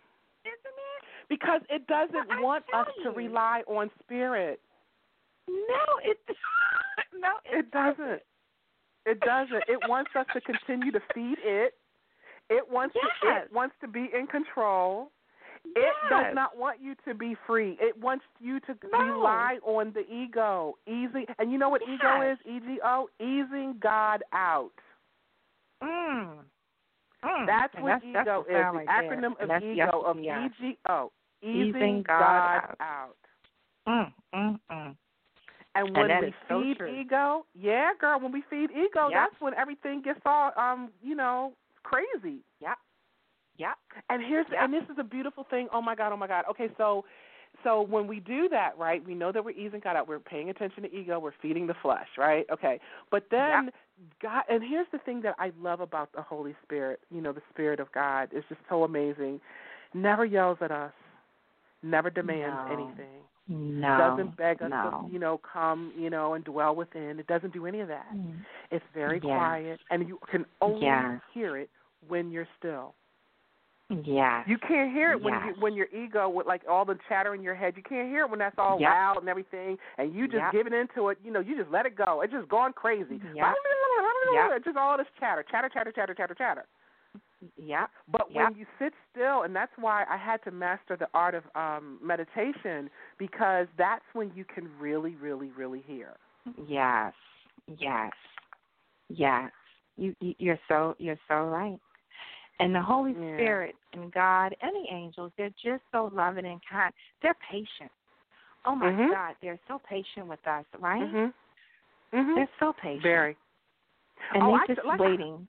Isn't it? Because it doesn't Well, want us to rely on spirit. No, it [LAUGHS] no, It doesn't. It doesn't. It wants us to continue to feed it. It wants yes. to it wants to be in control. It yes. does not want you to be free. It wants you to no. rely on the ego. Easy and you know what yes. ego is? E G O, easing God out. Mm. Mm. That's and what that's, ego that's the is. The acronym of ego yes, of. E G O. Easing, Easing God, God out. out. Mm, mm, mm. And when and we so feed true. ego, yeah, girl, when we feed ego, Yep. that's when everything gets all um, you know, crazy. Yep. Yep. And here's Yep. and this is a beautiful thing. Oh my God, oh my God. Okay, so so when we do that, right, we know that we're easing God out. We're paying attention to ego. We're feeding the flesh, right? Okay. But then Yep. God, and here's the thing that I love about the Holy Spirit. You know, the Spirit of God is just so amazing. Never yells at us. Never demands No. anything. No. Doesn't beg us no. to, you know, come, you know, and dwell within. It doesn't do any of that. Mm. It's very Yes. quiet, and you can only Yes. hear it when you're still. Yes. You can't hear it when Yes. you when your ego with like all the chatter in your head. You can't hear it when that's all Yep. loud and everything, and you just Yep. giving into it. You know, you just let it go. It's just going crazy. Yep. Yep. It's [LAUGHS] just all this chatter, chatter, chatter, chatter, chatter, chatter. Yep. But when you sit still, and that's why I had to master the art of um meditation because that's when you can really, really, really hear. Yes. Yes. Yes. You you- you're so you're so right. And the Holy Yeah. Spirit and God and the angels, they're just so loving and kind. They're patient. Oh my Mhm. God, they're so patient with us, right? Mhm. Mhm. They're so patient. Very. And Oh, they're I- just like- waiting.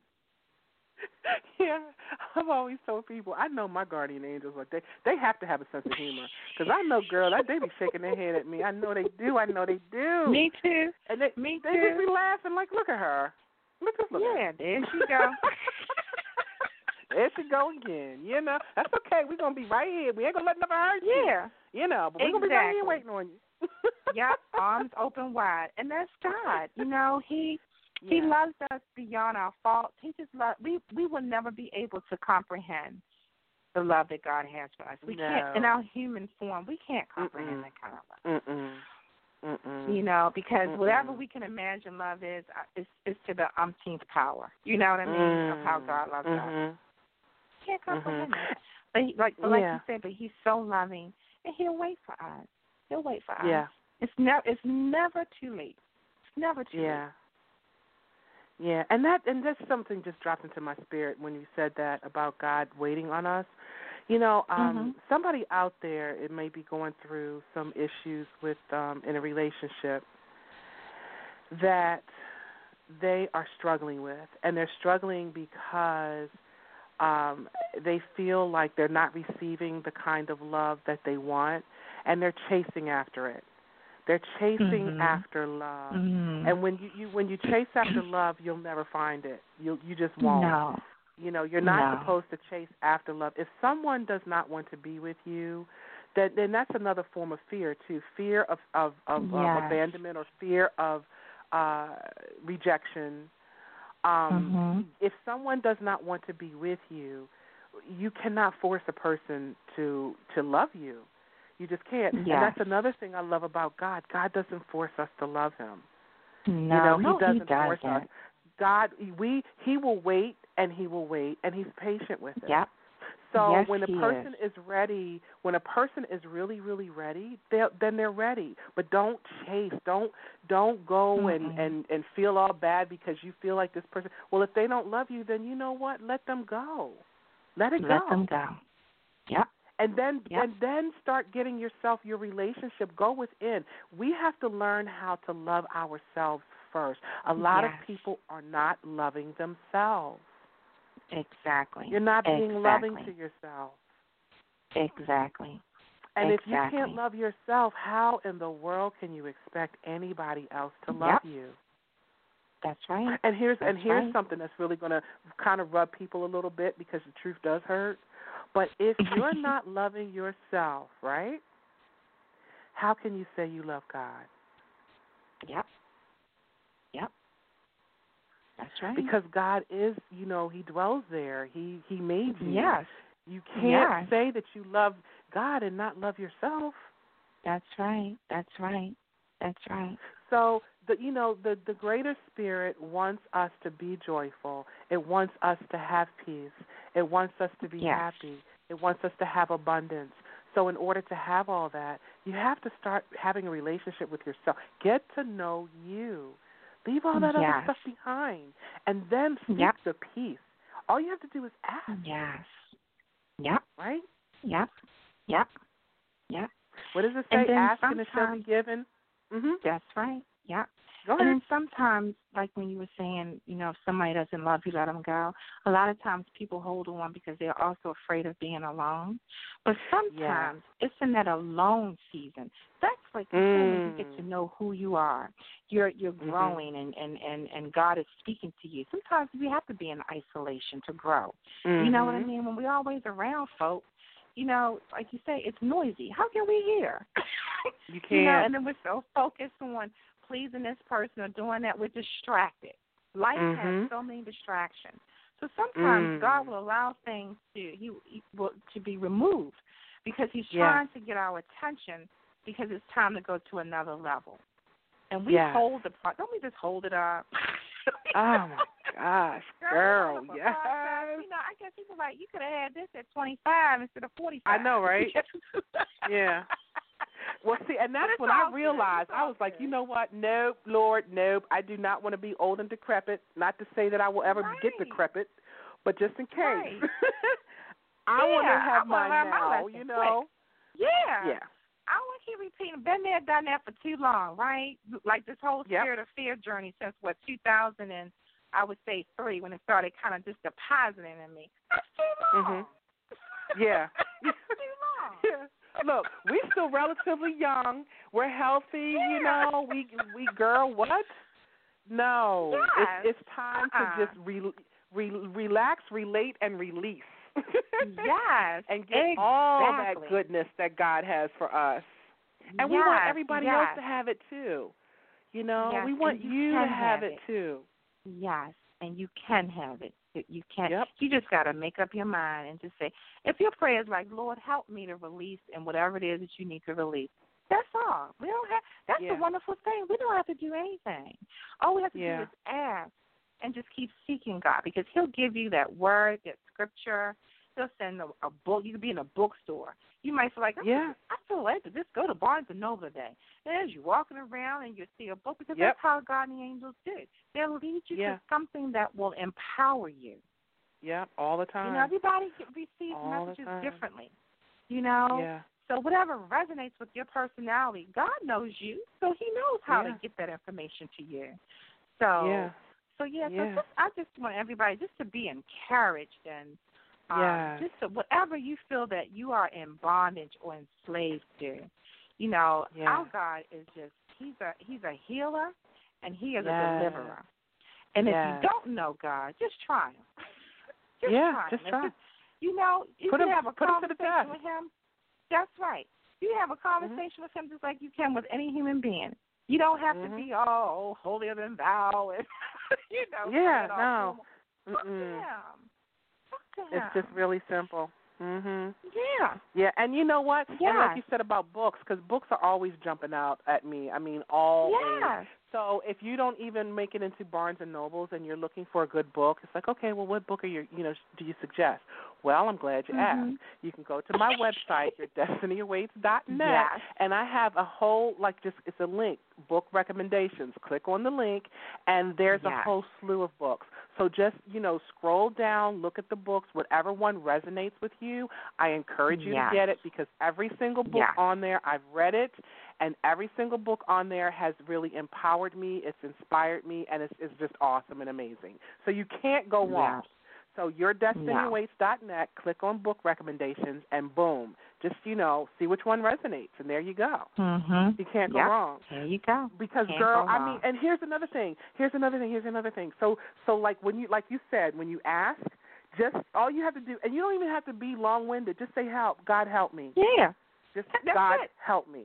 [LAUGHS] yeah, I've always told people I know my guardian angels like they they have to have a sense of humor because I know girl that they be shaking their head at me. I know they do. I know they do. [LAUGHS] Me too. and they Me they just too. be laughing like look at her. Look at look at her. Yeah, there she go. [LAUGHS] there she go again. You know that's okay. We're gonna be right here. We ain't gonna let nothing hurt you. yeah. You know, but we're gonna be right here waiting on you. [LAUGHS] Yep, arms [LAUGHS] open wide. And that's God. You know, He He Yeah. loves us beyond our faults. He just love we we will never be able to comprehend the love that God has for us. We can't in our human form, we can't comprehend Mm-mm. that kind of love. Mm-mm. Mm-mm. You know, because whatever Mm-mm. we can imagine love is, uh, is is to the umpteenth power. You know what I mean? Of how Mm. God loves us. Can't comprehend Mhm. it. But he, like, but like Yeah. you said, but He's so loving, and He'll wait for us. He'll wait for us. Yeah. It's never it's never too late. It's never too Yeah. late. Yeah, and that and that's something just dropped into my spirit when you said that about God waiting on us. You know, um Mhm. somebody out there it may be going through some issues with um in a relationship that they are struggling with and they're struggling because um they feel like they're not receiving the kind of love that they want and they're chasing after it. They're chasing Mhm. after love. Mm-hmm. And when you, you when you chase after love, you'll never find it. You you just won't. No. You know, you're not No. supposed to chase after love. If someone does not want to be with you, then then that's another form of fear too. Fear of of, of, of abandonment or fear of uh rejection. Um Mhm. if someone does not want to be with you, you cannot force a person to to love you. You just can't. And that's another thing I love about God. God doesn't force us to love him. No, you know, no, he doesn't doesn't. force us. God, we he will wait and he will wait and he's patient with it. Yep. So Yes, when a person is. ready, when a person is really really ready, they then they're ready. But don't chase. Don't don't go and Mm-mm. and and feel all bad because you feel like this person. Well, if they don't love you, then you know what? Let them go. Let it Let go. them go. Yep. And then Yep. and then start getting yourself your relationship go within. We have to learn how to love ourselves first. A lot Yes. of people are not loving themselves. Exactly. You're not being loving to yourself. Exactly. And if you can't love yourself, how in the world can you expect anybody else to love Yep. you? That's right. And here's and here's right. something that's really going to kind of rub people a little bit because the truth does hurt. But if [LAUGHS] you're not loving yourself, right? How can you say you love God? Yep. Yep. That's right. Because God is, you know, He dwells there. He He made you. yes, You can't Yes. say that you love God and not love yourself. that's right. That's right. That's right. So the you know the the greater spirit wants us to be joyful. It wants us to have peace. It wants us to be yes. happy. It wants us to have abundance. So in order to have all that, you have to start having a relationship with yourself. Get to know you. Leave all that yes. other stuff behind, and then seek yep. the peace. All you have to do is ask. Yes. Yep. Right. Yep. Yep. Yep. What does it say? Ask and it shall be given. Mm-hmm. That's right. Yep. And then sometimes, like when you were saying, you know, if somebody doesn't love you, let them go. A lot of times people hold on because they're also afraid of being alone. But sometimes yeah. it's in that alone season. That's like mm. you get to know who you are. You're you're mm-hmm. growing and, and, and, and God is speaking to you. Sometimes we have to be in isolation to grow. Mm-hmm. You know what I mean? When we're always around folks, you know, like you say, it's noisy. How can we hear? [LAUGHS] You can't. You know, and then we're so focused on pleasing this person or doing that, we're distracted. Life mm-hmm. has so many distractions. So sometimes mm. God will allow things to he, he will, to be removed because He's yeah. trying to get our attention because it's time to go to another level. And we yes. hold the part don't we just hold it up? [LAUGHS] oh my gosh, girl, girl yes. You know, I guess people like you could have had this at twenty five instead of forty five. I know, right? [LAUGHS] yeah. Well, see, and that's when I realized I was like, you know what? Nope, Lord, nope. I do not want to be old and decrepit. Not to say that I will ever right. get decrepit, but just in case. Right. [LAUGHS] I yeah, want to have mine now. My you know. Quick. Yeah. Yeah. I want to keep repeating. Been there, done that for too long, right? Like this whole yep. spirit of fear journey since what 2000 and I would say three when it started kind of just depositing in me. That's too long. Mm-hmm. [LAUGHS] Yeah. too long. [LAUGHS] Yeah. Look, we still relatively young. We're healthy, yeah. you know. We we girl, what? No, yes. it's it's time uh-uh. to just re, re, relax, relate, and release. [LAUGHS] yes, and get exactly. all that goodness that God has for us. And yes, we want everybody yes. else to have it too. You know, we want you, you, to have, have it, too. Yes, and you can have it. You can. Yep. You just got to make up your mind and just say, if your prayer is like, Lord, help me to release, and whatever it is that you need to release, that's all. We don't have. That's yeah. the wonderful thing. We don't have to do anything. All we have to yeah. do is ask and just keep seeking God because He'll give you that word, that scripture. He'll send a, a book. You could be in a bookstore. You might feel like, oh, yeah, I feel like to just go to Barnes and Noble today. And as you're walking around and you see a book, because yep. that's how God and the angels do. They'll lead you yeah. to something that will empower you. Yeah, all the time. You know, everybody receives all messages differently. You know, yeah. so whatever resonates with your personality, God knows you, so He knows how yeah. to get that information to you. So, yeah. so yeah, yeah. so just, I just want everybody just to be encouraged and um, yeah. just to, whatever you feel that you are in bondage or enslaved to. You know, yeah. our God is just He's a He's a healer and He is yes. a deliverer. And yes. if you don't know God, just try Him. [LAUGHS] Just yeah, try just him. try. Just, you know, you put can him, have a conversation him to the test. with him. That's right. You have a Mm-hmm. conversation mm-hmm. with him just like you can with any human being. You don't have mm-hmm. to be all holier than thou [LAUGHS] and you know. Yeah, no. Talk to him. Talk to him. It's just really simple. Mhm. Yeah. Yeah, and you know what? Yeah. And like you said about books, because books are always jumping out at me. I mean, always. Yes. So if you don't even make it into Barnes and Nobles and you're looking for a good book, it's like, okay, well, what book are you, you know, do you suggest? Well, I'm glad you mm-hmm. asked. You can go to my website, yourdestinyawaits.net, yes. and I have a whole, like, just it's a link, book recommendations. Click on the link, and there's yes. a whole slew of books. So just, you know, scroll down, look at the books, whatever one resonates with you. I encourage you yes. to get it because every single book yes. on there, I've read it, and every single book on there has really empowered me. It's inspired me, and it's, it's just awesome and amazing. So you can't go wrong. Yes. So yourdestinyawaits.net, click on book recommendations, and boom, just you know, see which one resonates, and there you go. Mhm. You can't go yep. wrong. There you go. Because can't girl, go I mean, and here's another thing. Here's another thing. Here's another thing. So so like when you like you said when you ask, just all you have to do, and you don't even have to be long-winded. Just say help. God help me. Yeah. Just That's God it. help me.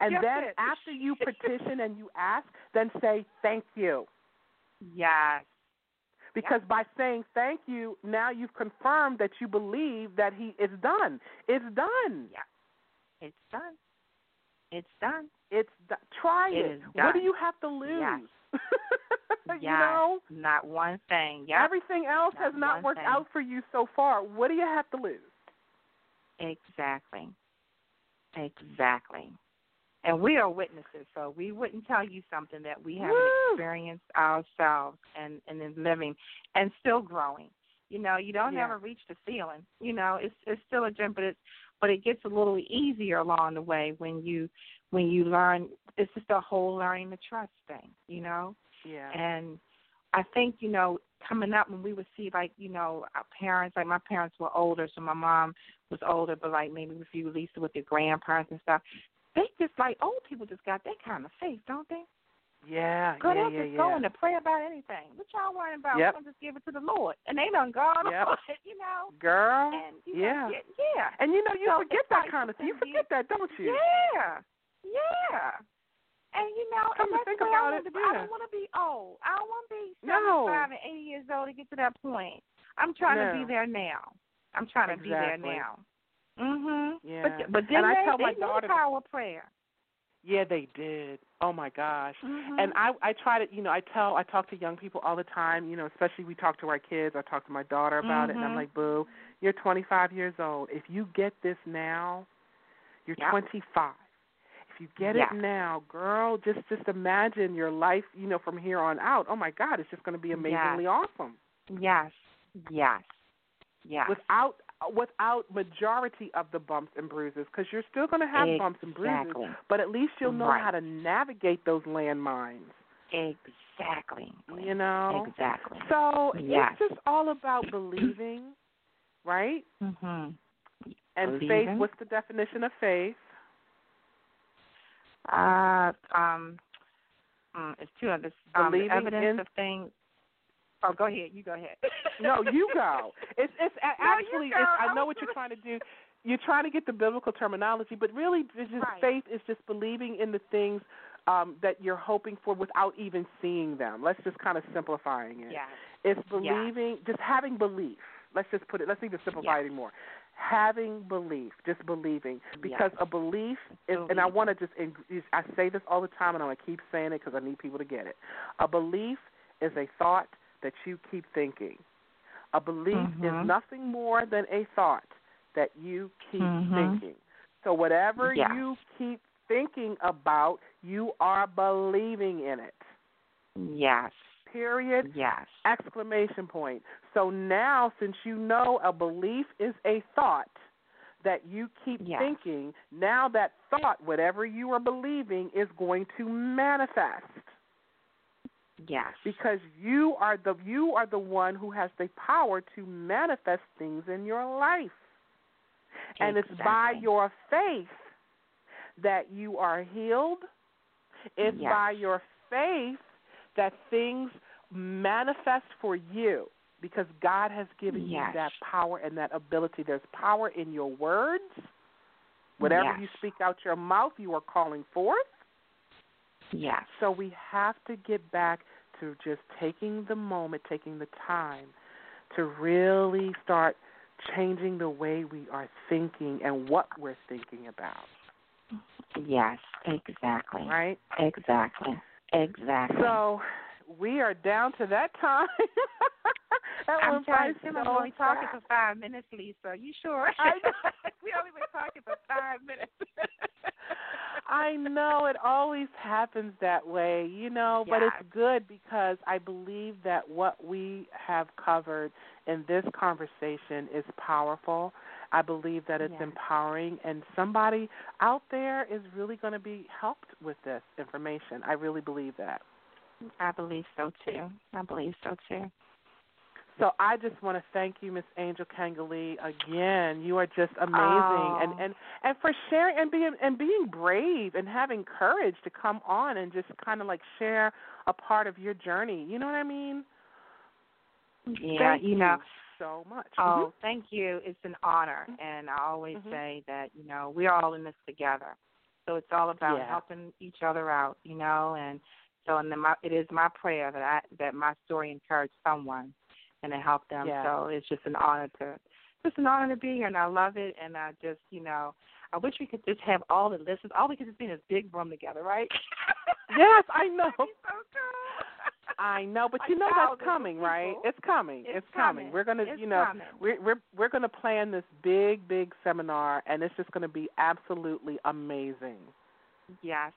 And That's then it. after you petition and you ask, then say thank you. [LAUGHS] Yes. Because by saying thank you, now you've confirmed that you believe that he is done. It's done. Yeah. It's done. It's done. It's do- try It it. What do you have to lose? Yes. [LAUGHS] you know, Not one thing. Yep. everything else Not has not worked thing. out for you so far. What do you have to lose? Exactly. Exactly. And we are witnesses, so we wouldn't tell you something that we haven't Woo! experienced ourselves and and in living and still growing. You know, you don't Yeah. ever reach the ceiling. You know, it's it's still a jump, but it's but it gets a little easier along the way when you when you learn. It's just a whole learning the trust thing. You know, Yeah. and I think you know coming up when we would see like you know our parents like my parents were older, so my mom was older, but like maybe if you Lisa with your grandparents and stuff, they just like old people just got that kind of faith, don't they? yeah. Girl, yeah. they'll Yeah. just Yeah. go to pray about anything. What y'all worrying about? Yep. We're just give it to the Lord, and they done gone Yep. on it, you know. Girl. And you yeah. know, yeah, And you know you So forget that like kind of thing. You forget that, don't you? yeah, yeah. And you know, Come and that's think about I it, want to be. yeah. I don't want to be old. I don't want to be No. seventy-five and eighty years old to get to that point. I'm trying to be there now. I'm trying to be there now. Mhm. Yeah. But but then And I they, tell they my daughter- power prayer. Yeah, they did. Oh my gosh. Mhm. And I I try to you know I tell I talk to young people all the time you know especially we talk to our kids I talk to my daughter about it and I'm Mhm. like boo you're 25 years old if you get this now you're Yep. 25 if you get Yes. it now girl just just imagine your life you know from here on out oh my god it's just going to be amazingly awesome yes, yes, yes. without without majority of the bumps and bruises because you're still going to have bumps and bruises but at least you'll know Right. how to navigate those landmines Exactly. you know Exactly. So Yes. it's just all about believing, right? Mhm. And faith. What's the definition of faith? Uh, um, mm, it's two others. Um, evidence in- of things. Oh, go ahead. You go ahead. [LAUGHS] No, you go. It's it's a- No, you actually. It's, I know what you're trying to do. You're trying to get the biblical terminology, but really, it's just Right. faith is just believing in the things um, that you're hoping for without even seeing them. Let's just kind of simplifying it. Yes. It's believing, just having belief. Let's just put it. Let's even simplify Yes. it more. Having belief, just believing, because a belief is, and I want to just, I say this all the time, and I'm gonna keep saying it because I need people to get it. A belief is a thought that you keep thinking. A belief Mhm. is nothing more than a thought that you keep Mhm. thinking. So whatever you keep thinking about, you are believing in it. Yes. Period Yes. exclamation point. So now, since you know a belief is a thought that you keep Yes. thinking, now that thought, whatever you are believing, is going to manifest Yes. because you are the you are the one who has the power to manifest things in your life. And it's by your faith that you are healed. It's Yes. by your faith that things manifest for you because God has given Yes. you that power and that ability. There's power in your words. Whatever Yes. you speak out your mouth, you are calling forth. Yes. So we have to get back to just taking the moment, taking the time to really start changing the way we are thinking and what we're thinking about, Yes. Exactly. right? Exactly. Exactly. So we are down to that time. [LAUGHS] that I'm trying to. I'm only talking for five minutes, Lisa. Are You sure? I know. [LAUGHS] we only been talking for five minutes. [LAUGHS] I know it always happens that way, you know, but it's good because I believe that what we have covered in this conversation is powerful. I believe that it's Yes. empowering and somebody out there is really going to be helped with this information. I really believe that. I believe so too. I believe so too. So I just want to thank you, Miss Angel Kangali, again. You are just amazing, Oh. and and and for sharing and being and being brave and having courage to come on and just kind of like share a part of your journey. You know what I mean? Yeah, Thank you know. so much. Oh, thank you. It's an honor, Mhm. and I always Mhm. say that you know we're all in this together. So it's all about Yeah. helping each other out, you know. And so, and then my, it is my prayer that I that my story encourage someone and to help them. Yeah. So it's just an honor to, just an honor to be here, and I love it. And I just, you know, I wish we could just have all the listeners. All we could just be in this big room together, right? [LAUGHS] yes, I know. [LAUGHS] so cool. I know, but you know that's coming, right? It's coming. It's coming. coming. We're gonna, It's you know, coming. we're we're we're gonna plan this big, big seminar, and it's just gonna be absolutely amazing. Yes,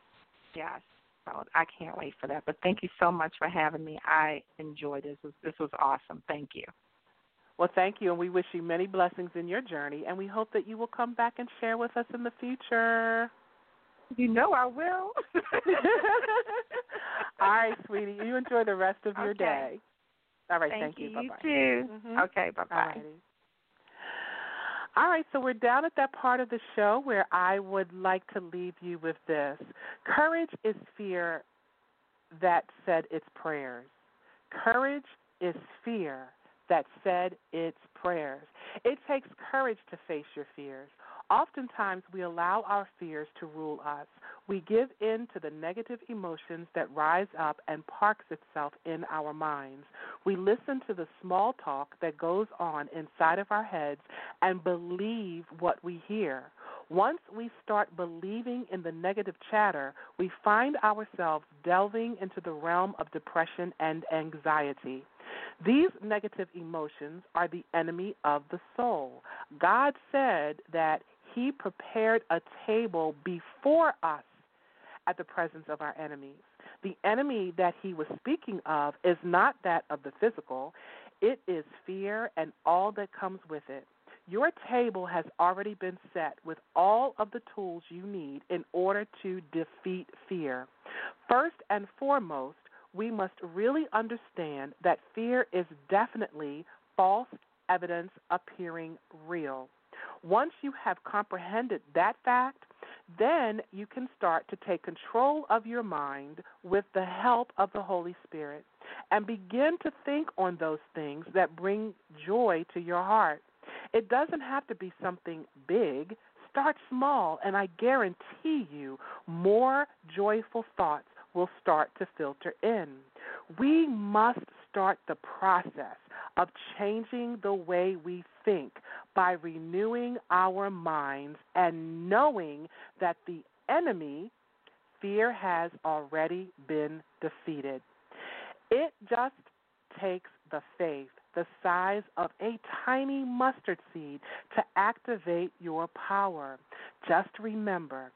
yes. So I can't wait for that. But thank you so much for having me. I enjoyed this. This was, this was awesome. Thank you. Well, thank you, and we wish you many blessings in your journey, and we hope that you will come back and share with us in the future. You know I will. [LAUGHS] All right, sweetie. You enjoy the rest of your Okay. day. All right, Thank, thank, you. You bye. too. Mhm. Okay. Bye bye. Alrighty. All right, so we're down at that part of the show where I would like to leave you with this. Courage is fear that said its prayers. Courage is fear that said its prayers. It takes courage to face your fears. Oftentimes, we allow our fears to rule us. We give in to the negative emotions that rise up and parks itself in our minds. We listen to the small talk that goes on inside of our heads and believe what we hear. Once we start believing in the negative chatter, we find ourselves delving into the realm of depression and anxiety. These negative emotions are the enemy of the soul. God said that He prepared a table before us at the presence of our enemies. The enemy that He was speaking of is not that of the physical, it is fear and all that comes with it. Your table has already been set with all of the tools you need in order to defeat fear. First and foremost, we must really understand that fear is definitely false evidence appearing real. Once you have comprehended that fact, then you can start to take control of your mind with the help of the Holy Spirit and begin to think on those things that bring joy to your heart. It doesn't have to be something big. Start small, and I guarantee you more joyful thoughts will start to filter in. We must start the process of changing the way we think by renewing our minds and knowing that the enemy, fear, has already been defeated. It just takes the faith the size of a tiny mustard seed to activate your power. Just remember,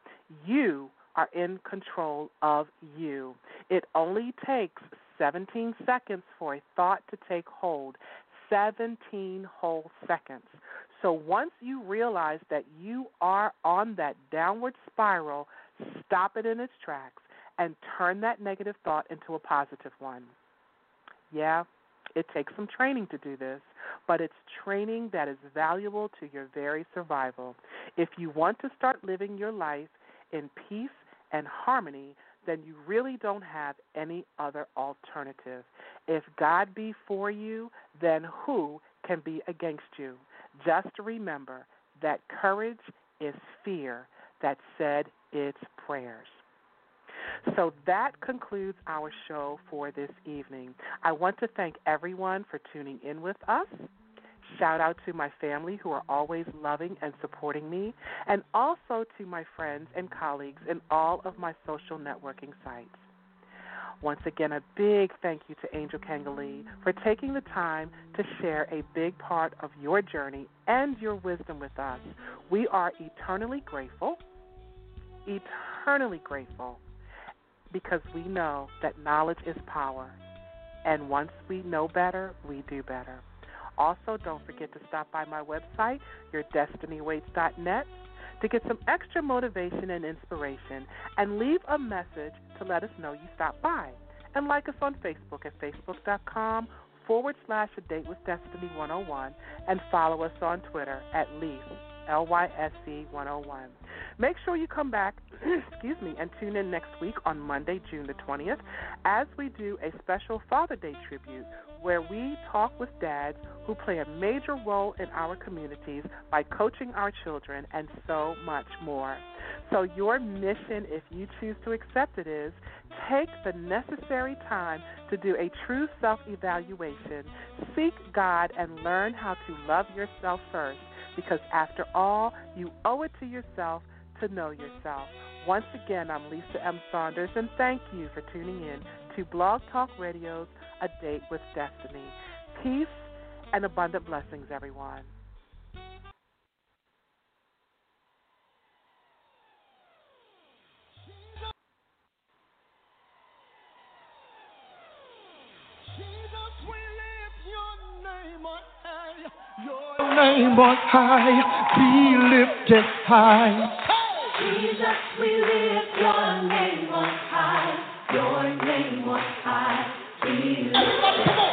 you are in control of you. It only takes 17 seconds for a thought to take hold. 17 whole seconds. So once you realize that you are on that downward spiral, stop it in its tracks and turn that negative thought into a positive one. Yeah, it takes some training to do this, but it's training that is valuable to your very survival. If you want to start living your life in peace and harmony, then you really don't have any other alternative. If God be for you, then who can be against you? Just remember that courage is fear that said its prayers. So that concludes our show for this evening. I want to thank everyone for tuning in with us. Shout out to my family who are always loving and supporting me, and also to my friends and colleagues in all of my social networking sites. Once again, a big thank you to Angel Kangalee for taking the time to share a big part of your journey and your wisdom with us. We are eternally grateful, eternally grateful, because we know that knowledge is power. And once we know better, we do better. Also, don't forget to stop by my website, yourdestinyawaits.net, to get some extra motivation and inspiration and leave a message to let us know you stopped by. And like us on Facebook at facebook.com forward slash a date with destiny 101 and follow us on Twitter at Lyse LYSC 101. Make sure you come back, [CLEARS THROAT] excuse me, and tune in next week on Monday, June the 20th, as we do a special Father Day tribute where we talk with dads who play a major role in our communities by coaching our children and so much more. So, your mission, if you choose to accept it, is take the necessary time to do a true self evaluation, seek God, and learn how to love yourself first because after all, you owe it to yourself to know yourself. Once again, I'm Lisa M. Saunders, and thank you for tuning in to Blog Talk Radio's A Date with Destiny. Peace and abundant blessings, everyone. Your name was high, be lifted high. Jesus, we lift your name on high. Your name was high, be lifted high.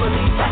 believe